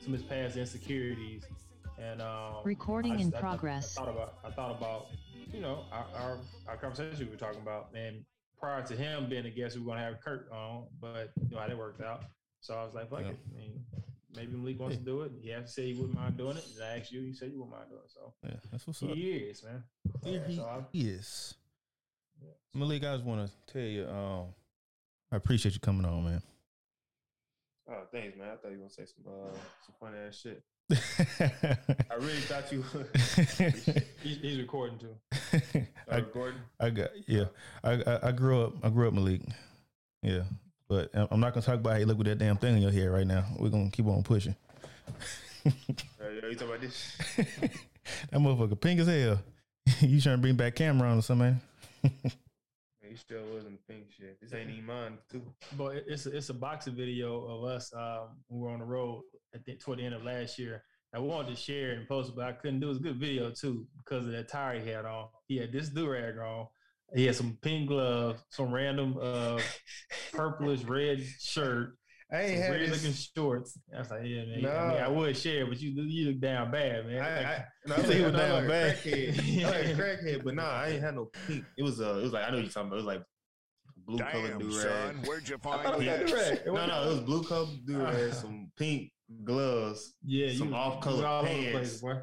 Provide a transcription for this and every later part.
some of his past insecurities. And um, Recording I in I- I- progress. I, thought about I thought about you know our, our our conversation we were talking about, and prior to him being a guest, we were gonna have Kurt on, but you know how that worked out. So I was like, fuck Yeah. it. I mean, maybe Malik wants to do it. He has to say he wouldn't mind doing it. And I asked you, you said you wouldn't mind doing it. So Yeah, that's what's up. he is, man. Here he So I- is. Yeah. Malik, I just want to tell you, um, I appreciate you coming on, man. Oh, thanks, man. I thought you were gonna say some uh, some funny ass shit. I really thought you he's, he's recording too. uh, I, Gordon. I got yeah. I, I I grew up. I grew up Malik. Yeah, but I'm I'm not gonna talk about how you look with that damn thing in your hair right now. We're gonna keep on pushing. Uh, you talking about this? that motherfucker pink as hell. you trying to bring back Cam'ron or something? You still wasn't pink shit. This ain't even mine too. But it's a, it's a boxing video of us um, when we were on the road at the, toward the end of last year. I wanted to share and post, but I couldn't do it. It was a good video too because of that tire he had on. He had this do rag on. He had some pink gloves, some random uh, purplish red shirt, I ain't some had weird this. looking shorts. I was like, yeah, man. I, mean, No. I would share, but you you look down bad, man. I, I, no, You I said he was down like bad. Crackhead. I like crackhead, but nah, I ain't had no pink. It was uh, it was like I know you're talking about. It was like blue colored Damn, do son, rag. where'd you find it was that this? No, no, it was blue colored do rag, some pink gloves, yeah, some you off-color you all over the pants. place, boy.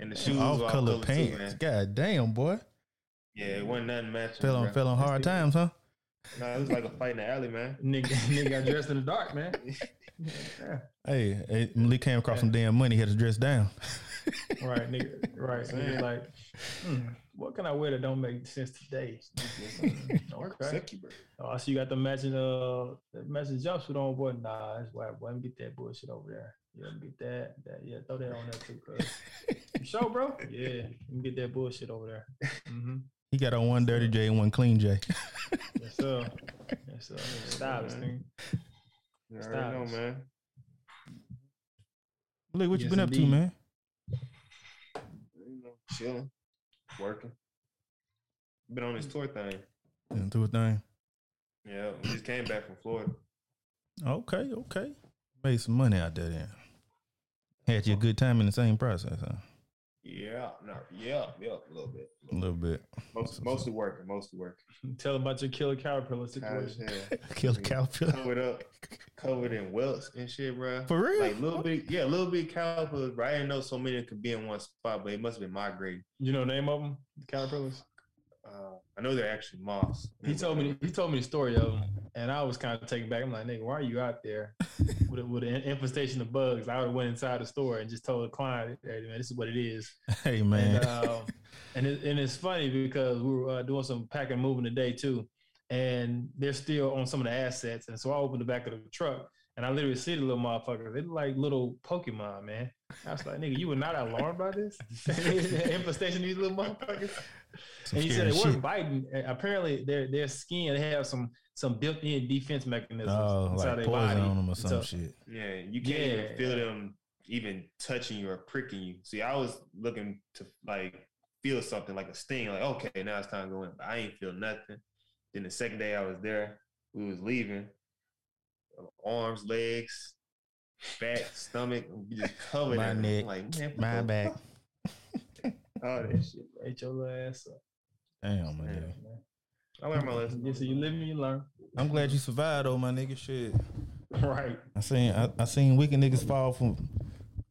and the shoes Off color off-color too, pants. God damn, boy. Yeah, it wasn't nothing matching. Fell on fell on hard times, huh? Nah, it was like a fight in the alley, man. Nigga, nigga got dressed in the dark, man. Yeah. Hey, hey, Malik came across some damn money. He had to dress down. Right, nigga. Right. And he's like, hmm, what can I wear that don't make sense today? okay. Sicky, bro. Oh, I see you got the matching uh the matching jumpsuit on, boy. Nah, that's why boy, let me get that bullshit over there. Yeah, let me get that. That yeah, throw that on there too, cuz. You sure, bro? Yeah, let me get that bullshit over there. Mm-hmm. He got on one dirty J and one clean J. Yes, sir. Yes, sir. Stop thing. You already know, man. Malik, what you Yes, been up to, man? You know, chilling, working. Been on this tour thing. Been through a thing. Yeah, we just came back from Florida. Okay, okay. Made some money out there then. Had you a good time in the same process, huh? Yeah, no, yeah, yeah, a little bit. A little bit. Most, mostly working, mostly working. Tell them about your killer caterpillar Tired as situation. hell. Kill the caterpillar. Covered up, covered in welts and shit, bro. For real? Like little bit, yeah, little big caterpillars, bro. I didn't know so many could be in one spot, but it must have been migrating. You know the name of them? The caterpillars? Uh, I know they're actually moths. He told me he told me the story of them, and I was kind of taken back. I'm like, nigga, why are you out there with, a, with an infestation of bugs? I would have went inside the store and just told the client, hey, man, this is what it is. Hey man. And, um, and, it, and it's funny because we were uh, doing some packing moving today too, and they're still on some of the assets. And so I opened the back of the truck, and I literally see the little motherfuckers. They look like little Pokemon, man. I was like, nigga, you were not alarmed by this infestation of these little motherfuckers. Some and he said it wasn't biting. Apparently, their their skin they have some some built-in defense mechanisms Oh, inside like their poison body. on them or some So- shit. Yeah, you can't Yeah. even feel them even touching you or pricking you. See, I was looking to like feel something like a sting, like okay, now it's time to go in. But I ain't feel nothing. Then the second day I was there, we was leaving. Arms, legs, back, stomach, we just covered My in it. neck, like, man, My what back. the- All that shit. Ate your ass up. Damn, my Yeah. nigga. man. I learned my lesson. Yeah, so you live and you learn. I'm glad you survived though, my nigga. Shit. Right. I seen I, I seen wicked niggas fall from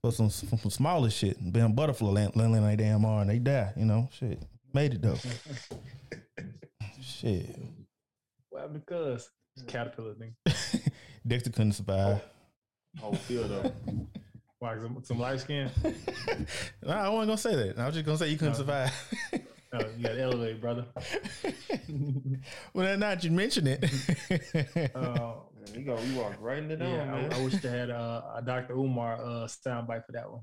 for some from some smaller shit. Being butterfly land landing their damn arm, and they die. You know, shit. Made it though. shit. Well, because caterpillar thing. Dexter couldn't survive. Oh, oh, Whole field though. Why some, some light skin? No, I wasn't gonna say that. I was just gonna say you couldn't No. survive. Oh, you got to elevate, brother. well, now that you mention it. Uh, Man, you go, you walk right into them, yeah. I, I wish they had uh, a Dr. Umar uh, soundbite for that one.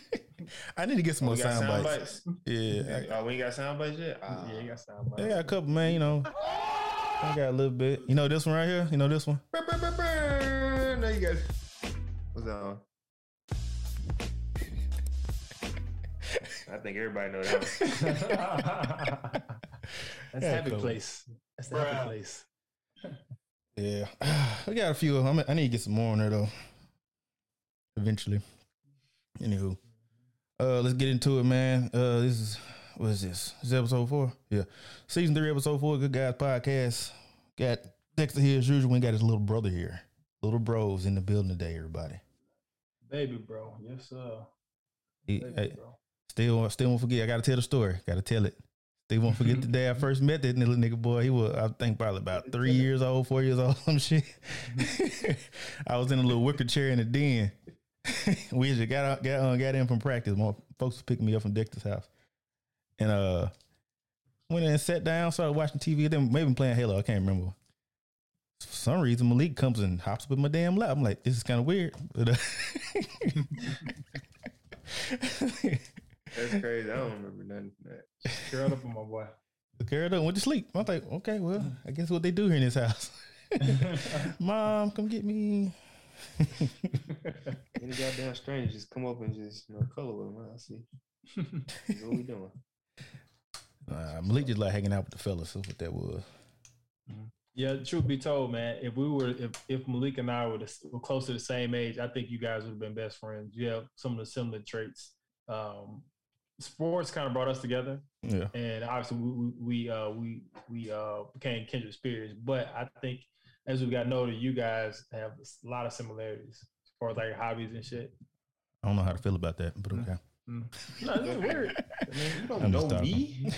I need to get some Oh, more we sound sound bites. bites. Yeah, Oh, we ain't got sound bites yet. Ah. yeah, you got soundbite. I got a couple, man. You know, I got a little bit. You know this one right here. You know this one. No, you guys. What's that on? I think everybody know that. One. That's Yeah, happy cool. place. That's the happy place. Yeah, we got a few. I'm, I need to get some more on there though. eventually. Anywho, uh, let's get into it, man. Uh, this is what is this? This is episode four. Yeah, season three, episode four. Good guys podcast. Got Dexter here as usual. We got his little brother here. Little bros in the building today. Everybody. Baby, bro. Yes, sir. He, Baby, hey, bro. Still, still won't forget. I gotta tell the story. Gotta tell it. Still won't forget the day I first met that little nigga boy. He was, I think, probably about three years old, four years old, some shit. I was in a little wicker chair in the den. we just got out, got uh, got in from practice. My folks picking me up from Dexter's house, and uh, went in and sat down, started watching TV. Then maybe playing Halo. I can't remember. For some reason, Malik comes and hops up in my damn lap. I'm like, this is kind of weird. But, uh, That's crazy. I don't remember nothing from that. Curled up on my boy. Carried up, went to sleep. I was like, okay, well, I guess what they do here in this house. Mom, come get me. Any goddamn stranger just come up and just you know color with them. I see. That's what we doing. Uh, Malik just like hanging out with the fellas. That's what that was. Yeah, truth be told, man, if we were, if, if Malik and I were, the, were close to the same age, I think you guys would have been best friends. You have some of the similar traits. Um, sports kind of brought us together, Yeah. and obviously we we uh, we, we uh, became kindred spirits. But I think as we got older, you guys have a lot of similarities as far as like hobbies and shit. I don't know how to feel about that, but okay. No, it's weird. I mean, You don't I'm know me.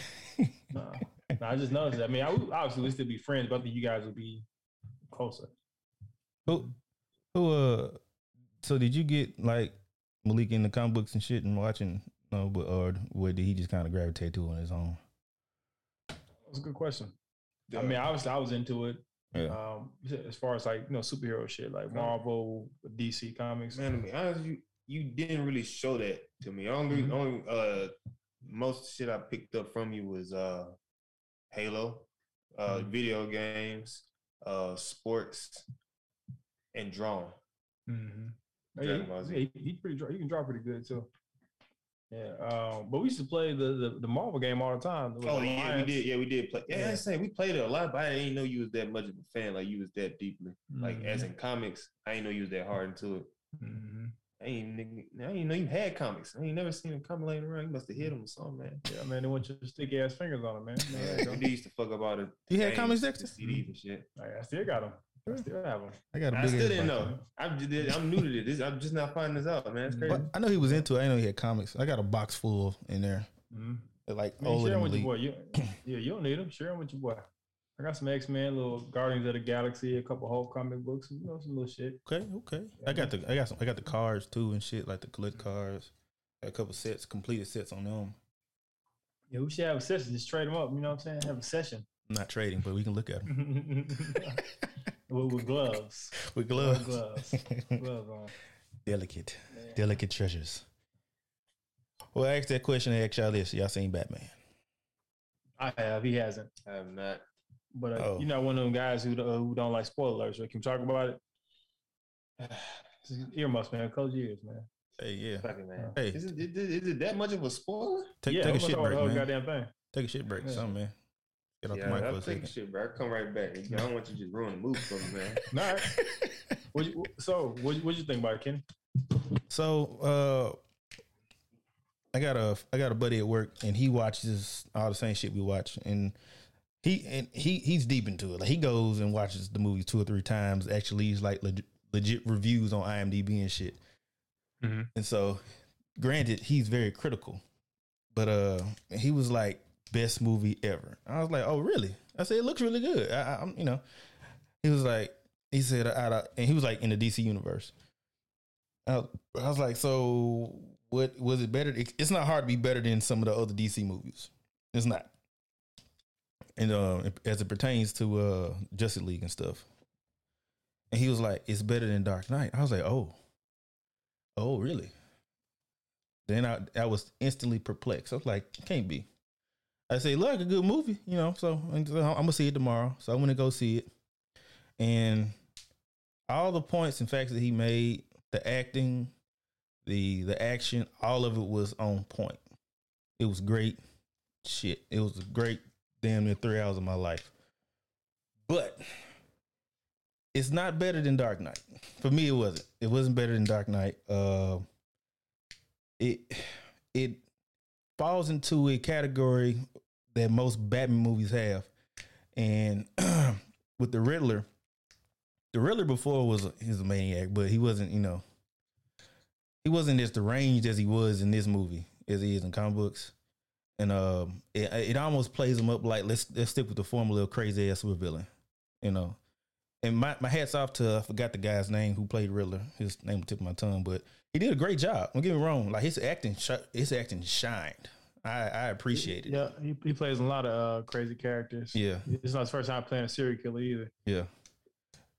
no, no, I just noticed. that. I mean, I would, obviously we still be friends, but I think you guys would be closer. Who, who, uh, so did you get like Malik in the comic books and shit and watching, no, but, or what did he just kind of gravitate to on his own? That's a good question. I mean, obviously, I was into it. Yeah. Um, as far as like you know, superhero shit like Marvel, DC comics. Man, to be honest, you you didn't really show that to me. Only Mhm. only uh most shit I picked up from you was uh Halo, uh Mhm. video games, uh sports, and drawing. Mm-hmm. Yeah, Dragon Ball Z. he, he, he pretty draw. He can draw pretty good too. Yeah. Um, but we used to play the, the, the Marvel game all the time. It was Oh yeah, we did. Yeah, we did play. Yeah, Yeah. I say we played it a lot, but I didn't know you was that much of a fan. Like you was that deeply. Like as Mhm. in comics, I didn't know you was that hard into it. Mhm. I ain't, nigga- I ain't know you had comics. I ain't never seen them come laying around. You must have hit them or something, man. Yeah, man, they want your sticky ass fingers on it, man. Man, there you used to fuck up all the. You had comics, Dexter? CDs and shit. I still got them. I still have them. I got a I big still didn't box. know. I'm I'm new to this. I'm just not finding this out, man. It's crazy. But I know he was into it. I know he had comics. I got a box full in there. Mm-hmm. Like I mean, older share them with your boy. You, yeah, you don't need them. Share them with your boy. I got some X Men, little Guardians of the Galaxy, a couple whole comic books, you know, some little shit. Okay, okay. I got the I got some I got the cards too and shit, like the collect cards. Got a couple sets, completed sets on them. Yeah, we should have a session. Just trade them up. You know what I'm saying? Have a session I'm not trading, but we can look at them with, with gloves. with With gloves. gloves. Gloves on. Delicate, Yeah. delicate treasures. Well, I asked that question. I asked y'all this. Y'all seen Batman? I have. He hasn't. I have not. But uh, Oh. you're not one of them guys who, uh, who don't like spoilers. So can we talk about it? Earmuffs, man. Close your ears, man. Hey, yeah. Fuck it, man. Hey. Is it, is it- is it that much of a spoiler? Take, yeah, take a I'm gonna shit break, the whole man. goddamn thing. Take a shit break, Yeah. something, man. Get off Yeah, the mic I'll for a take second. shit, bro. I'll come right back. I don't want you to just ruin the movie for me, man. All right. What you, so, what what you think about it, Kenny? So, uh, I got a I got a buddy at work, and he watches all the same shit we watch, and he and he he's deep into it. Like he goes and watches the movie two or three times. Actually, he's like legit, legit reviews on IMDb and shit. Mhm. And so, granted, he's very critical, but uh, he was like best movie ever. I was like, oh really? I said it looks really good. I, I'm you know, he was like, he said, out and he was like in the DC universe. I, I was like, so what was it better? It- It's not hard to be better than some of the other DC movies. It's not. And uh, as it pertains to uh, Justice League and stuff, and he was like, it's better than Dark Knight. I was like, oh, oh, really? Then I I was instantly perplexed. I was like, can't be. I say, look, a good movie, you know. So I'm gonna see it tomorrow. So I'm gonna go see it, and all the points and facts that he made, the acting, the the action, all of it was on point. It was great shit. It was a great damn near three hours of my life. But it's not better than Dark Knight. For me, it wasn't. It wasn't better than Dark Knight. Uh, it it falls into a category that most Batman movies have, and with the Riddler, the Riddler before was he's a maniac, but he wasn't. You know, he wasn't as deranged as he was in this movie as he is in comic books. And um, it, it almost plays him up like let's let's stick with the formula of crazy ass super villain, you know and my, my hats off to I forgot the guy's name who played Riddler. His name tip of my tongue, but he did a great job. Don't get me wrong. Like his acting, his acting shined. I, I appreciate it. Yeah, he, he plays a lot of uh, crazy characters. Yeah, it's not his first time playing a serial killer either. Yeah.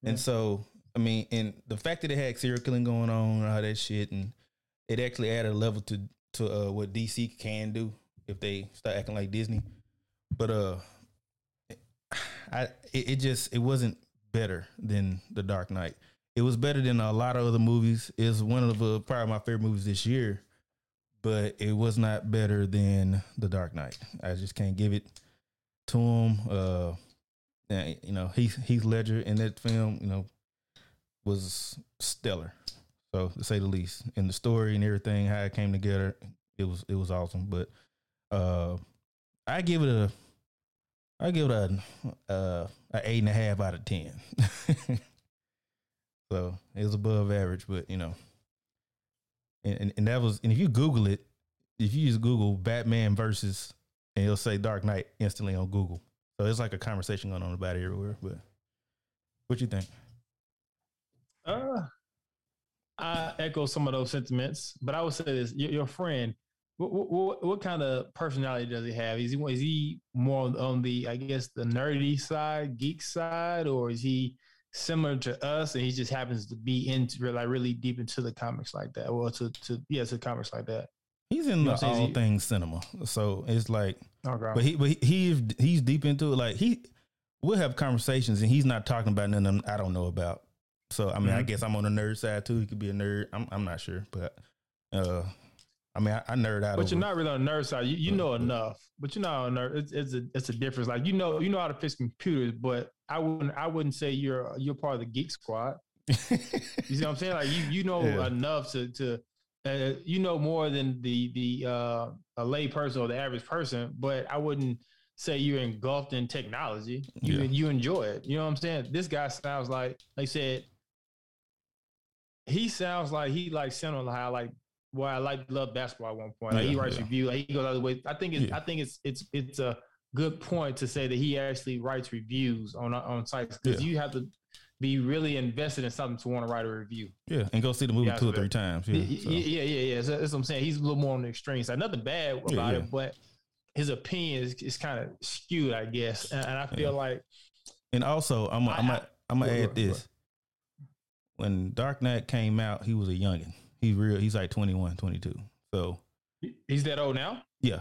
yeah. and so I mean, and the fact that it had serial killing going on, and all that shit, and it actually added a level to to uh, what DC can do if they start acting like Disney. But uh, I it, it just it wasn't better than The Dark Knight. It was better than a lot of other movies. It's one of the probably my favorite movies this year, but it was not better than The Dark Knight. I just can't give it to him. Uh, you know, Heath Heath Ledger in that film, you know, was stellar. So to say the least, and the story and everything, how it came together, it was it was awesome. But uh, I give it a I give it a uh, an eight and a half out of ten. so it was above average, but you know, and, and, and that was and if you Google it, if you just Google Batman versus, and it'll say Dark Knight instantly on Google. So it's like a conversation going on about it everywhere. But what you think? Uh, I echo some of those sentiments, but I would say this: your, your friend what, what, what, kind of personality does he have? Is he is he more on the I guess the nerdy side, geek side, or is he similar to us and he just happens to be into like really deep into the comics like that, Well, to to yeah to comics like that? He's in the all he, things cinema, so it's like, okay. but he but he, he he's deep into it. Like he, we'll have conversations and he's not talking about nothing I don't know about. So I mean, mm-hmm. I guess I'm on the nerd side too. He could be a nerd. I'm I'm not sure, but uh, I mean, I, I nerd out. But you're not really on the nerd side. You, you know enough, but you're not on nerd. It's, it's a it's a difference. Like you know you know how to fix computers, but I wouldn't I wouldn't say you're you're part of the geek squad. you see what I'm saying? Like you you know yeah. enough to to uh, you know more than the the uh, a lay person or the average person, but I wouldn't say you're engulfed in technology. You yeah. you enjoy it. You know what I'm saying? This guy sounds like like I said. He sounds like he like sounded how like well, I like love basketball at one point. Like yeah, he writes yeah. review. Like he goes out of the way. I think it's yeah. I think it's it's it's a good point to say that he actually writes reviews on on sites because you have to be really invested in something to want to write a review. Yeah, and go see the movie two or three times. Yeah, so. yeah, yeah, yeah. So that's what I'm saying. He's a little more on the extreme side. Nothing bad about it, but his opinion is, is kind of skewed, I guess. And, and I feel like. And also, I'm a, I, I'm a, I'm gonna add this. When Dark Knight came out, he was a youngin'. He's real. He's like 21, 22. So he's that old now. Yeah.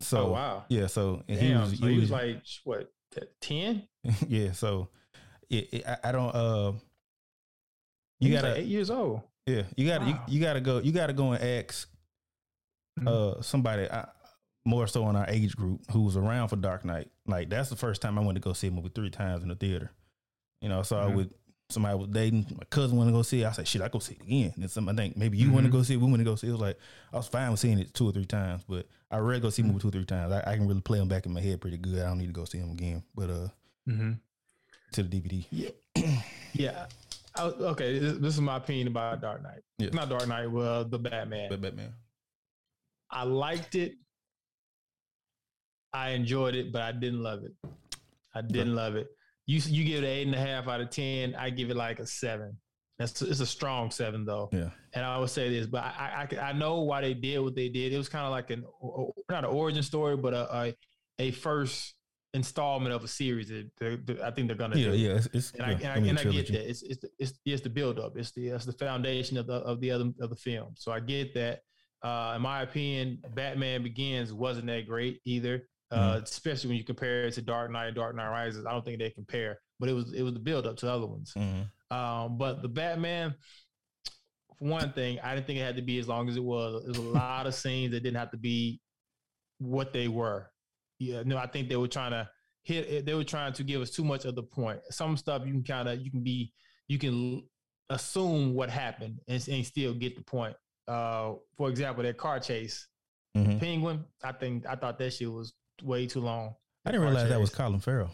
So oh, wow. Yeah. So Damn, he was. So he, he was, like what ten? yeah. So it, it, I, I, don't. Uh, you got like eight years old. Yeah. You got wow. you, you got to go. You got to go and ask mm-hmm. uh somebody. I, more so in our age group who was around for Dark Knight. Like that's the first time I went to go see a movie three times in the theater. You know, so mm-hmm. I would somebody was dating. My cousin want to go see it. I said, shit, I go see it again. And some, I think maybe you mm-hmm. want to go see it. We want to go see it. It was like, I was fine with seeing it two or three times, but I read go see mm-hmm. movie two or three times. I, I, can really play them back in my head pretty good. I don't need to go see them again. But uh, mm-hmm. to the DVD. Yeah. yeah. I, okay. This, this, is my opinion about Dark Knight. Yeah. Not Dark Knight, well, the Batman. The Batman. I liked it. I enjoyed it, but I didn't love it. I didn't love it. You you give it an eight and a half out of ten. I give it like a seven. That's it's a strong seven though. Yeah. And I would say this, but I I, I know why they did what they did. It was kind of like an not an origin story, but a a, a first installment of a series that they're, they're, I think they're gonna yeah, do. Yeah, it's, it's and, I, and, I, and I, get that. It's it's it's, it's the build up. It's the it's the foundation of the of the other of the film. So I get that. Uh, in my opinion, Batman Begins wasn't that great either. Mm-hmm. uh, especially when you compare it to Dark Knight, Dark Knight Rises. I don't think they compare, but it was it was the build up to other ones. Mm-hmm. Um, but the Batman, for one thing, I didn't think it had to be as long as it was. There's a lot of scenes that didn't have to be what they were. Yeah, no, I think they were trying to hit. They were trying to give us too much of the point. Some stuff you can kind of you can be you can assume what happened and, and still get the point. Uh, for example, that car chase, Mhm. Penguin. I think I thought that shit was way too long. I didn't realize that was. Colin Farrell.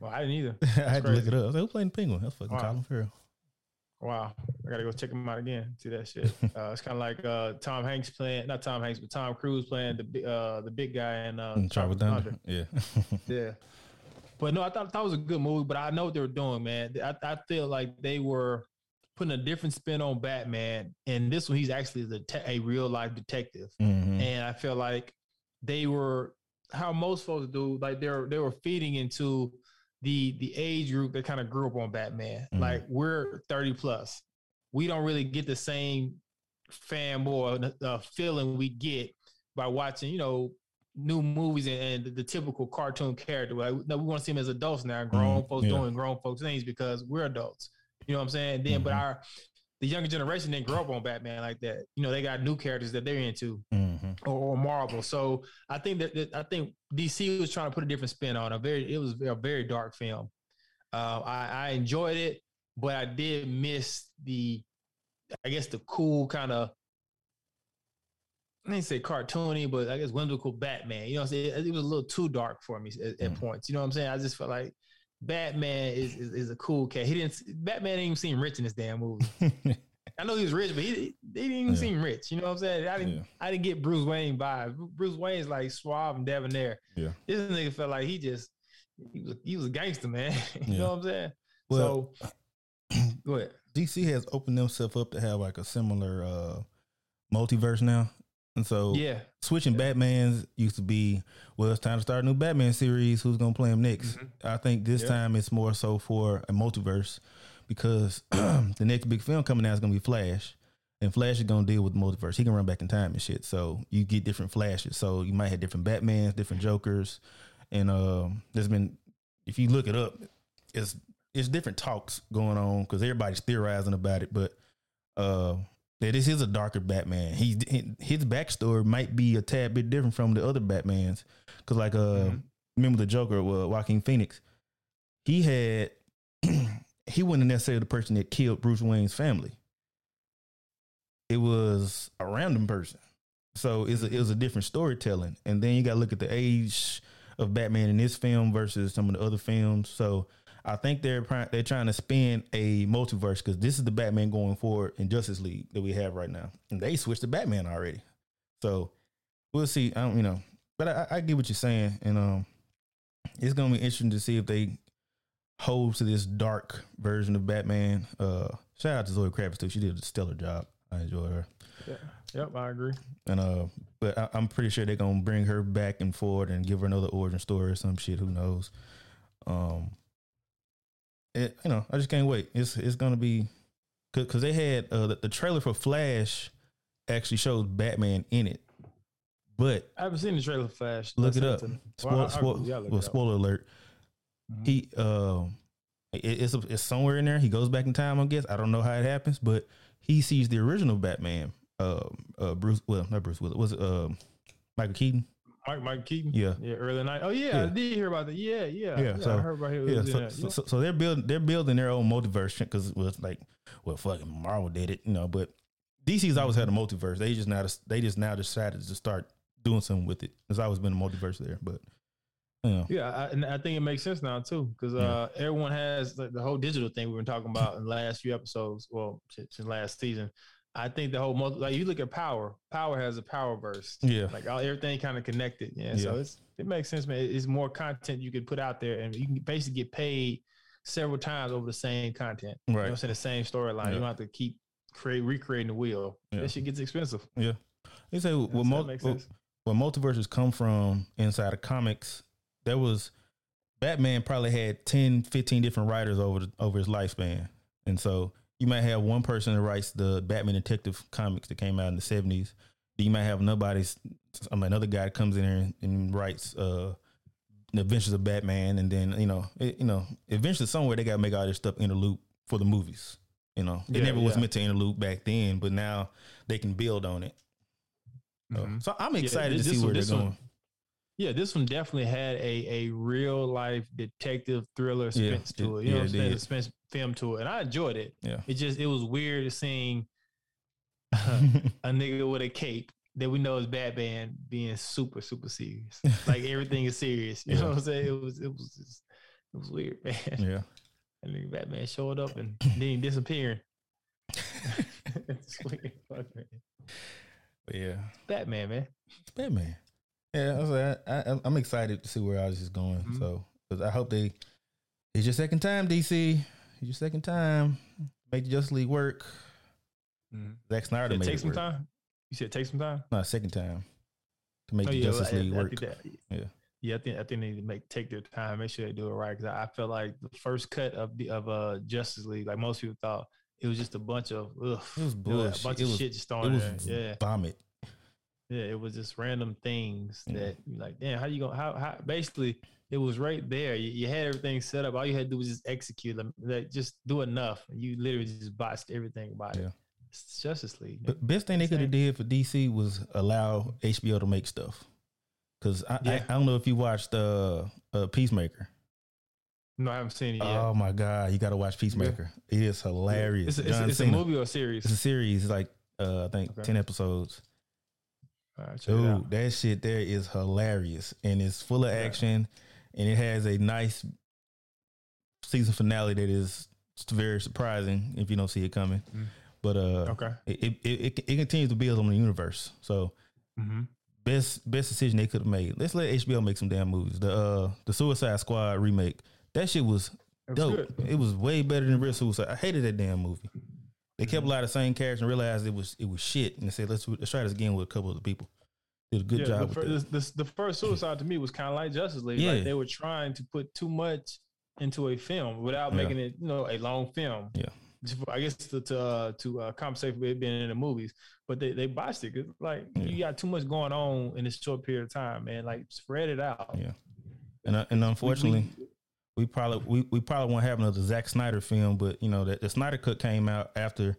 Well, I didn't either. I had to look it up. I was like, who the Penguin? That's fucking Wow. Colin Farrell. Wow, I gotta go check him out again. See that shit. uh, it's kind of like uh, Tom Hanks playing, not Tom Hanks, but Tom Cruise playing the uh, the big guy in uh, Mm, Tropic Thunder. Yeah. Yeah. But no, I thought that was a good movie, but I know what they were doing, man. I, I feel like they were putting a different spin on Batman. And this one, he's actually the te- a real life detective. Mhm. And I feel like they were how most folks do, like they're they were feeding into the the age group that kind of grew up on Batman. Mhm. Like we're 30 plus. We don't really get the same fanboy uh, feeling we get by watching, you know, new movies and, and the, typical cartoon character. Like, no, we want to see them as adults now, grown Mhm, folks yeah. doing grown folks things because we're adults. You know what I'm saying? Then, but Mhm. our the younger generation didn't grow up on Batman like that. You know, they got new characters that they're into Mhm. or, or Marvel. So I think that, that I think DC was trying to put a different spin on a very. It was a very dark film. Uh, I, I enjoyed it, but I did miss the, I guess the cool kind of. I didn't say cartoony, but I guess whimsical Batman. You know, what I'm saying it, it was a little too dark for me at, at Mm. points. You know what I'm saying? I just felt like Batman is is, is a cool cat. He didn't. Batman didn't even seem rich in this damn movie. I know he was rich, but he, he didn't even Yeah. seem rich. You know what I'm saying? I didn't Yeah. I didn't get Bruce Wayne vibe. Bruce Wayne's like suave and debonair. Yeah. This nigga felt like he just he was he was a gangster, man. you Yeah. know what I'm saying? Well, so go ahead. DC has opened themselves up to have like a similar uh multiverse now. And so Yeah. switching Yeah. Batmans used to be, well, it's time to start a new Batman series. Who's gonna play him next? Mhm. I think this Yeah. time it's more so for a multiverse because the next big film coming out is gonna be Flash. And Flash is gonna deal with the multiverse. He can run back in time and shit. So you get different flashes. So you might have different Batmans, different Jokers. And um there's been if you look it up, it's it's different talks going on because everybody's theorizing about it, but uh that this is a darker Batman. He his backstory might be a tad bit different from the other Batmans, because like uh, Mhm. remember the Joker, uh, Joaquin Phoenix, he had he wasn't necessarily the person that killed Bruce Wayne's family. It was a random person, so it's a, it was a different storytelling. And then you got to look at the age of Batman in this film versus some of the other films. So I think they're they're trying to spin a multiverse because this is the Batman going forward in Justice League that we have right now, and they switched to Batman already. So we'll see. I don't, you know, but I, I get what you're saying, and um, it's gonna be interesting to see if they hold to this dark version of Batman. Uh, shout out to Zoe Kravitz too; she did a stellar job. I enjoy her, Yeah. Yep, I agree. and uh, but I, I'm pretty sure they're gonna bring her back and forward and give her another origin story or some shit. Who knows? Um, it, you know, I just can't wait. It's it's gonna be because they had uh, the, the trailer for Flash actually shows Batman in it, but I haven't seen the trailer for Flash. look it Send up. to. Spoil, Well, I- I- spoil- yeah, look well, it spoiler alert. Mhm. He um, it, it's it's somewhere in there. He goes back in time. I guess I don't know how it happens, but he sees the original Batman. Um, uh, Bruce. Well, not Bruce. Willis. Was it um, Michael Keaton? Mike Mike Keaton. Yeah. Yeah, early night. Oh yeah, I Yeah. did hear about that. Yeah, yeah. Yeah, I so- heard about him. Yeah, so, so, so, so they're building they're building their own multiverse because it was like, well, fucking Marvel did it, you know. But DC's always had a multiverse. They just now they just now decided to start doing something with it. There's always been a multiverse there, but you know, Yeah, I, and I think it makes sense now too, because uh, everyone has like, the whole digital thing we've been talking about in the last few episodes. Well, since last season, I think the whole multi, like you look at Power, Power has a Power verse. yeah, Like all, everything kind of connected. Yeah, so it's it makes sense, man. It's more content you could put out there, and you can basically get paid several times over the same content. You know what I'm saying? The same storyline. Yeah. You don't have to keep create recreating the wheel. Yeah. That shit gets expensive. Yeah, they say know well, what mul- makes well, multiverses come from inside of comics, there was Batman probably had 10, 15 different writers over the, over his lifespan. And so you might have one person that writes the Batman Detective comics that came out in the 70s. You might have nobody's I mean another guy comes in there and, and writes uh the adventures of Batman and then you know it, you know eventually somewhere they got to make all this stuff interloop for the movies. You know, it Yeah, never was meant to interloop back then, but now they can build on it. So, Mhm. so I'm excited this- to see where one- they're one- going. Yeah, this one definitely had a a real life detective thriller suspense Yeah, to it-. You know yeah, what I'm saying? did. Suspense film to it, and I enjoyed it. Yeah. It just it was weird seeing a nigga with a cape that we know is Batman being super super serious. Like everything is serious. You Yeah. know what I'm saying? It was it was just, it was weird, man. yeah. And then Batman showed up and then he disappearing. it's weird, fuck, man. But yeah. Batman, man. It's Batman. Yeah, I was like, I, I, I'm excited to see where all this is going. Mhm. So, I hope they. It's your second time, DC. It's your second time. Make the Justice League work. Zack Snyder It made take it some work. time. You said take some time. No, second time to make Oh, the yeah, Justice League I work. that- Yeah. yeah. I think I think they need to make take their time, make sure they do it right. Because I, I felt like the first cut of the of uh Justice League, like most people thought, it was just a bunch of ugh, It was a bunch It of was, shit just it thrown in was. Yeah, vomit. Yeah, it was just random things Yeah. that you like. Damn, how you gonna how how basically it was right there. You, you had everything set up. All you had to do was just execute them. Like, just do enough. You literally just botched everything about Yeah. it. It's Justice League. But best thing they could have did for DC was allow HBO to make stuff. Cause I, I, Yeah. I don't know if you watched uh, uh Peacemaker. No, I haven't seen it yet. Oh my god, you got to watch Peacemaker. It is hilarious. It's, a, it's, a- it's a movie or a series. It's a series. It's like uh, I think Okay. ten episodes. Right, check it out. Dude, that shit there is hilarious and it's full of Yeah. action and it has a nice season finale that is very surprising if you don't see it coming. Mm. But uh, Okay. it, it, it it continues to build on the universe. So Mm-hmm. best best decision they could have made. Let's let HBO make some damn movies. The uh the Suicide Squad remake. That shit was It was dope. good. It was way better than Real Suicide. I hated that damn movie. They kept a lot of the same characters and realized it was it was shit, and they said let's let's try this again with a couple of the people. Did a good Yeah, job the, with fir- the, first Suicide to me was kind of like Justice League. Yeah. Like they were trying to put too much into a film without Yeah. making it, you know, a long film. Yeah. I guess to to, uh, to uh, compensate for it being in the movies, but they they botched it. 'cause, Like you got too much going on in this short period of time, man. Like spread it out. Yeah. And uh, and unfortunately, we- we probably we, we probably won't have another Zack Snyder film, but you know that the Snyder cut came out after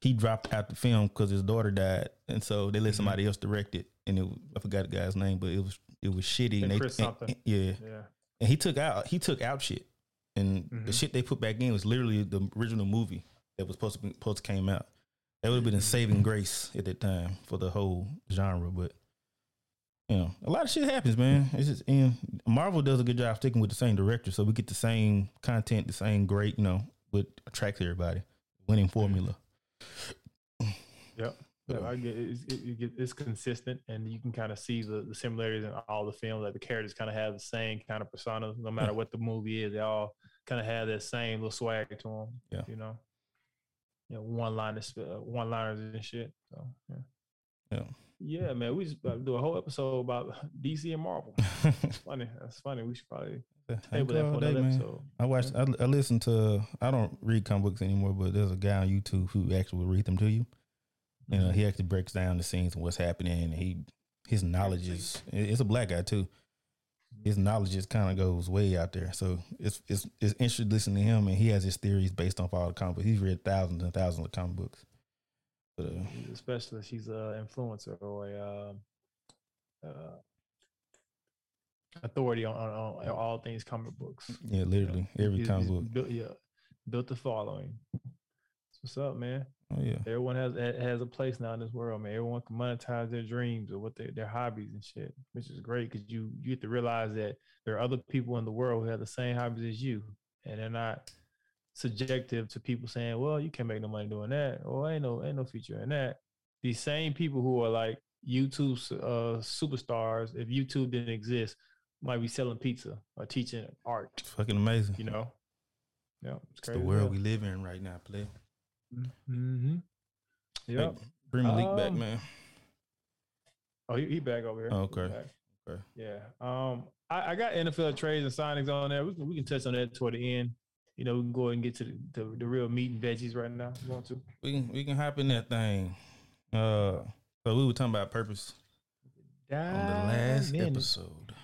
he dropped out the film because his daughter died, and so they let Mhm. somebody else direct it, and it, I forgot the guy's name, but it was it was shitty. Yeah, and they, Chris and- something. yeah, yeah. and he took out he took out shit, and the Mhm. shit they put back in was literally the original movie that was supposed to be, supposed to came out. That would have been a saving grace at that time for the whole genre, but you know, a lot of shit happens, man. It's just and Marvel does a good job sticking with the same director, so we get the same content, the same great, you know, what attracts everybody. Winning formula. Yep. Yeah, I get it, it, it, it's consistent, and you can kind of see the, the similarities in all the films. Like the characters kind of have the same kind of persona, no matter what the movie is. They all kind of have that same little swag to them. Yeah. you know, you know, one liners, uh, one liners and shit. So yeah, Yeah. Yeah, man. We just uh, do a whole episode about DC and Marvel. It's funny. That's funny. We should probably table that for All day, another man. episode. I watched. I, I listened to. I don't read comic books anymore, but there's a guy on YouTube who actually will read them to you. You know, mm-hmm. he actually breaks down the scenes and what's happening. And he his knowledge is. It's a black guy too. His mm-hmm. knowledge just kind of goes way out there. So it's it's it's interesting listening to him, and he has his theories based off all the comic books. He's read thousands and thousands of comic books. Uh, He's a specialist. He's an influencer or a um, uh, authority on, on, on all things comic books. yeah, literally every He's- comic he's book. Built, yeah, built the following. What's up, man? Oh yeah, Everyone has has a place now in this world, man. Everyone can monetize their dreams or what they, their hobbies and shit, which is great because you you get to realize that there are other people in the world who have the same hobbies as you, and they're not subjective to people saying, "Well, you can't make no money doing that," or "Ain't no ain't no future in that." These same people who are like YouTube uh, superstars, if YouTube didn't exist, might be selling pizza or teaching art. it's fucking amazing. You know, yeah, it's the world we live in right now, play. Mm-hmm. Yeah. Hey, bring Malik back, Um, man. Oh, he, he back over here. Oh, okay. back. Okay. Yeah. Um, I, I got NFL trades and signings on there. We can we can touch on that toward the end. You know, we can go ahead and get to the, the, the real meat and veggies right now. You want to? We can we can hop in that thing. Uh, so we were talking about purpose on the last in. episode.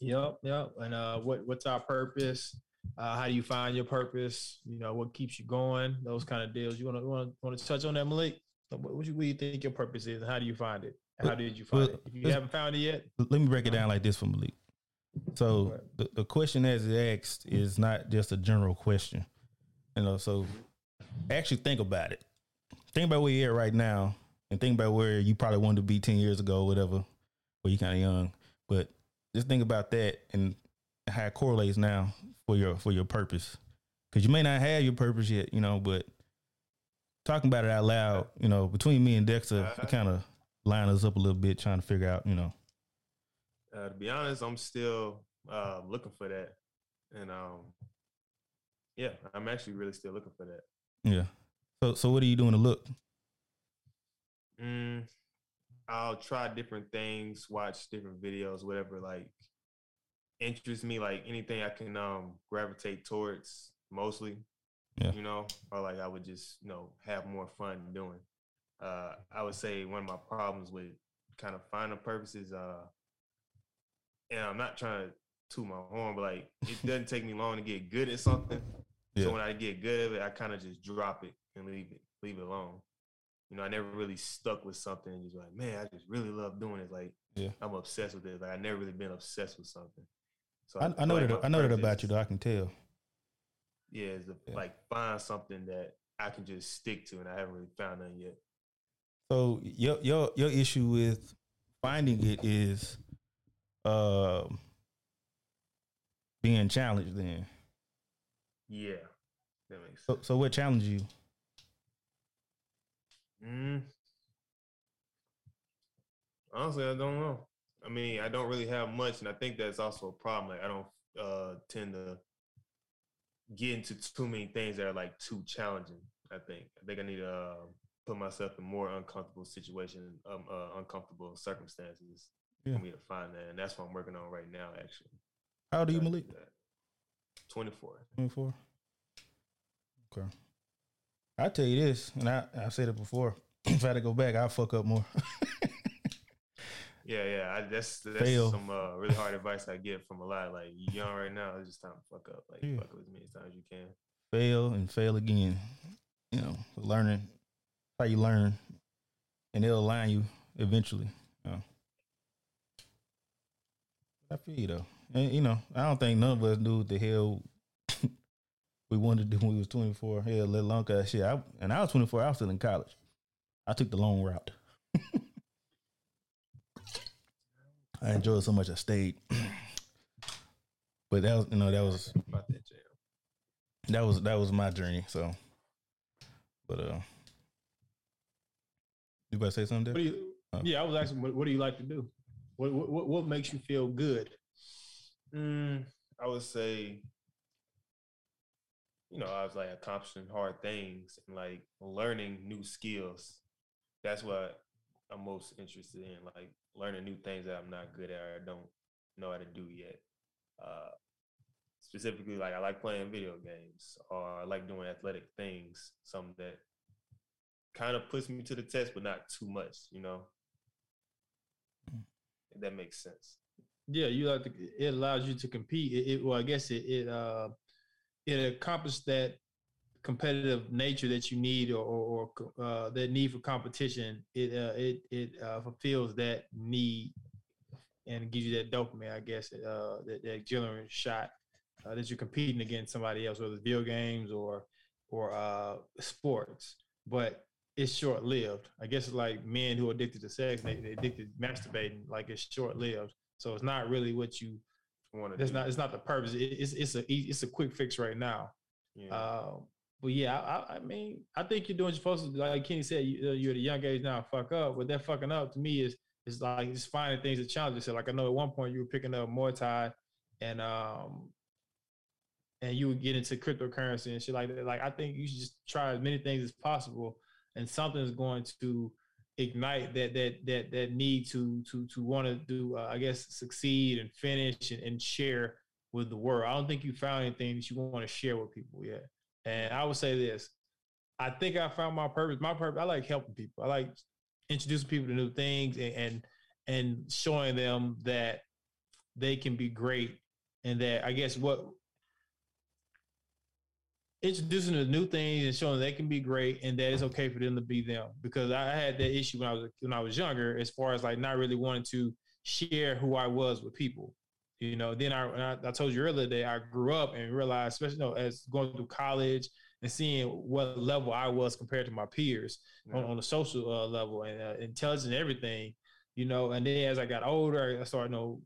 Yep, yep. And uh, what what's our purpose? Uh, how do you find your purpose? You know, what keeps you going? Those kind of deals. You want to want to want to touch on that, Malik? what, what, you, what do you think your purpose is, and how do you find it? How did you find Well, it? If you haven't found it yet, Let me break it down like this for Malik. So the, the question as it asked is not just a general question. You know, so actually think about it. Think about where you're at right now and think about where you probably wanted to be 10 years ago, whatever, where you're kind of young. But just think about that and how it correlates now for your for your purpose. Cause you may not have your purpose yet, you know, but talking about it out loud, you know, between me and Dexter, it uh-huh. kind of line us up a little bit, trying to figure out, you know, Uh, to be honest, I'm still uh, looking for that, and um, yeah, I'm actually really still looking for that. Yeah. So so what are you doing to look? Mm, I'll try different things, watch different videos, whatever like interests me, like anything I can um gravitate towards mostly. Yeah. You know, or like I would just, you know, have more fun doing. Uh I would say one of my problems with kind of finding purposes, uh and I'm not trying to toot my horn, but like it doesn't take me long to get good at something. Yeah. So when I get good at it, I kind of just drop it and leave it, leave it alone. You know, I never really stuck with something and just like, man, I just really love doing it. Like, Yeah. I'm obsessed with it. Like, I never really been obsessed with something. So I, I know like that I know that about you though. I can tell. Yeah, is to Yeah. like find something that I can just stick to, and I haven't really found none yet. So your your your issue with finding it is um being challenged then. Yeah, that makes So sense. so what challenged you? Mm. Honestly, I don't know. I mean, I don't really have much, and I think that's also a problem. Like, I don't uh, tend to get into too many things that are like too challenging. I think. I think I need to uh, put myself in more uncomfortable situations, um, uh, uncomfortable circumstances Yeah. for me to find that, and that's what I'm working on right now. Actually, How old are you, Malik? that. Twenty-four. Twenty four. Okay. I tell you this, and I I said it before. if I had to go back, I'd fuck up more. Yeah, yeah. I, that's that's Fail. some uh, really hard advice I get from a lot. Like you young right now, it's just time to fuck up. Like Yeah. fuck up as many times as you can. fail and fail again. You know, learning how you learn, and it'll align you eventually. You know. I feel you though, and you know, I don't think none of us knew what the hell we wanted to do when we was twenty four. Hell, let alone cause shit. I, and I was twenty four. I was still in college. I took the long route. I enjoyed it so much. I stayed. but that was, you know, that was About that jam. that was that was my journey. So, but uh, you about to say something? what do you? Oh. Yeah, I was asking, what, what do you like to do? What, what what makes you feel good? Mm, I would say, you know, I was like accomplishing hard things and like learning new skills. That's what I'm most interested in, like learning new things that I'm not good at or I don't know how to do yet. Uh, specifically, like I like playing video games or I like doing athletic things, something that kind of puts me to the test, but not too much, you know. If that makes sense. Yeah, you like to. It allows you to compete. It, it well, I guess it it uh it accomplished that competitive nature that you need or or, or uh, that need for competition. It uh, it it uh, fulfills that need and gives you that dopamine. I guess uh, that that adrenaline shot uh, that you're competing against somebody else, whether it's video games or or uh, sports. But it's short lived. I guess it's like men who are addicted to sex. They they addicted to masturbating. Like it's short lived. So it's not really what you. Want to That's not. It's not the purpose. It, it's it's a it's a quick fix right now. Yeah. Um, but yeah, I, I- mean, I think you're doing you're supposed to. Like Kenny said, you, uh, you're at a young age now. Fuck up. But that fucking up to me is is like just finding things to challenge yourself. Like I know at one point you were picking up Muay Thai, and um, and you would get into cryptocurrency and shit like that. Like I think you should just try as many things as possible, and something's going to ignite that that that that need to to to want to do uh, I guess succeed and finish and, and share with the world. I don't think you found anything that you want to share with people yet. And I would say this: I think I found my purpose. My purpose. I like helping people. I like introducing people to new things and and, and showing them that they can be great and that I guess what introducing them to new things and showing they can be great and that it's okay for them to be them. Because I had that issue when I was when I was younger, as far as like not really wanting to share who I was with people. You know, then I, I, I told you earlier that I grew up and realized, especially you know, as going through college and seeing what level I was compared to my peers yeah. on, on the social uh, level and uh, intelligence and everything, you know. And then as I got older, I started, you know,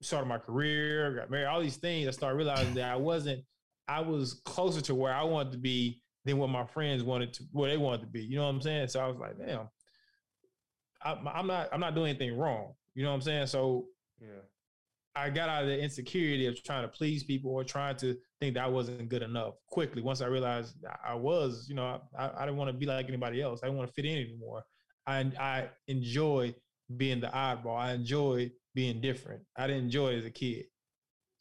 started my career, got married, all these things. I started realizing that I wasn't, I was closer to where I wanted to be than what my friends wanted to, where they wanted to be. You know what I'm saying? So I was like, damn, I, I'm not, I'm not doing anything wrong. You know what I'm saying? So yeah. I got out of the insecurity of trying to please people or trying to think that I wasn't good enough quickly. Once I realized I was, you know, I, I didn't want to be like anybody else. I didn't want to fit in anymore. I I enjoy being the oddball. I enjoy being different. I didn't enjoy it as a kid.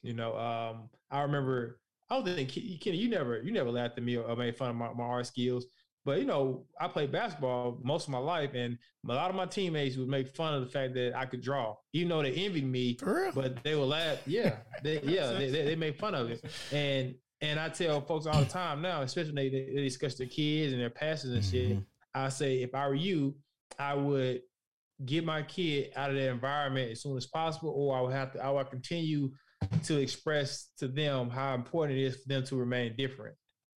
You know, um, I remember. I don't think Kenny, you never you never laughed at me or made fun of my, my art skills. But you know, I played basketball most of my life, and a lot of my teammates would make fun of the fact that I could draw, even though they envied me. But they would laugh. Yeah, they, yeah, they, they, they made fun of it. And and I tell folks all the time now, especially when they, they discuss their kids and their passes and shit. Mm-hmm. I say, if I were you, I would get my kid out of that environment as soon as possible, or I would have to. I would continue to express to them how important it is for them to remain different.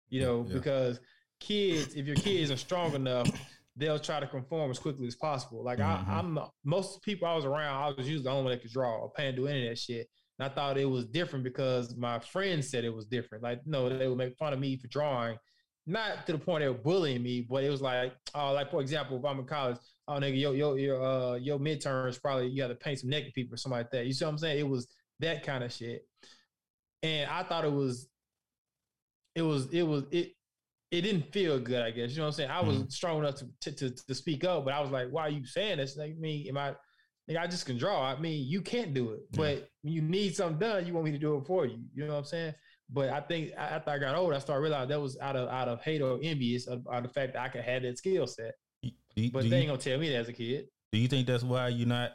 You know, yeah. because kids, if your kids are strong enough, they'll try to conform as quickly as possible. Like mm-hmm. I, am most people I was around, I was usually the only one that could draw or paying do any of that shit. And I thought it was different because my friends said it was different. Like, no, they would make fun of me for drawing. Not to the point they were bullying me, but it was like, oh, like for example, if I'm in college, oh nigga, yo, yo, your uh your midterms probably you gotta paint some naked people or something like that. You see what I'm saying? It was that kind of shit. And I thought it was it was it was it it didn't feel good, I guess. You know what I'm saying? I was mm-hmm. strong enough to, to, to speak up, but I was like, why are you saying this? Like me, am I like, I just can draw. I mean, you can't do it. But when you need something done, you want me to do it for you. You know what I'm saying? But I think after I got older, I started realizing that was out of out of hate or envious of, of the fact that I could have that skill set. Do, but do they ain't gonna tell me that as a kid. Do you think that's why you're not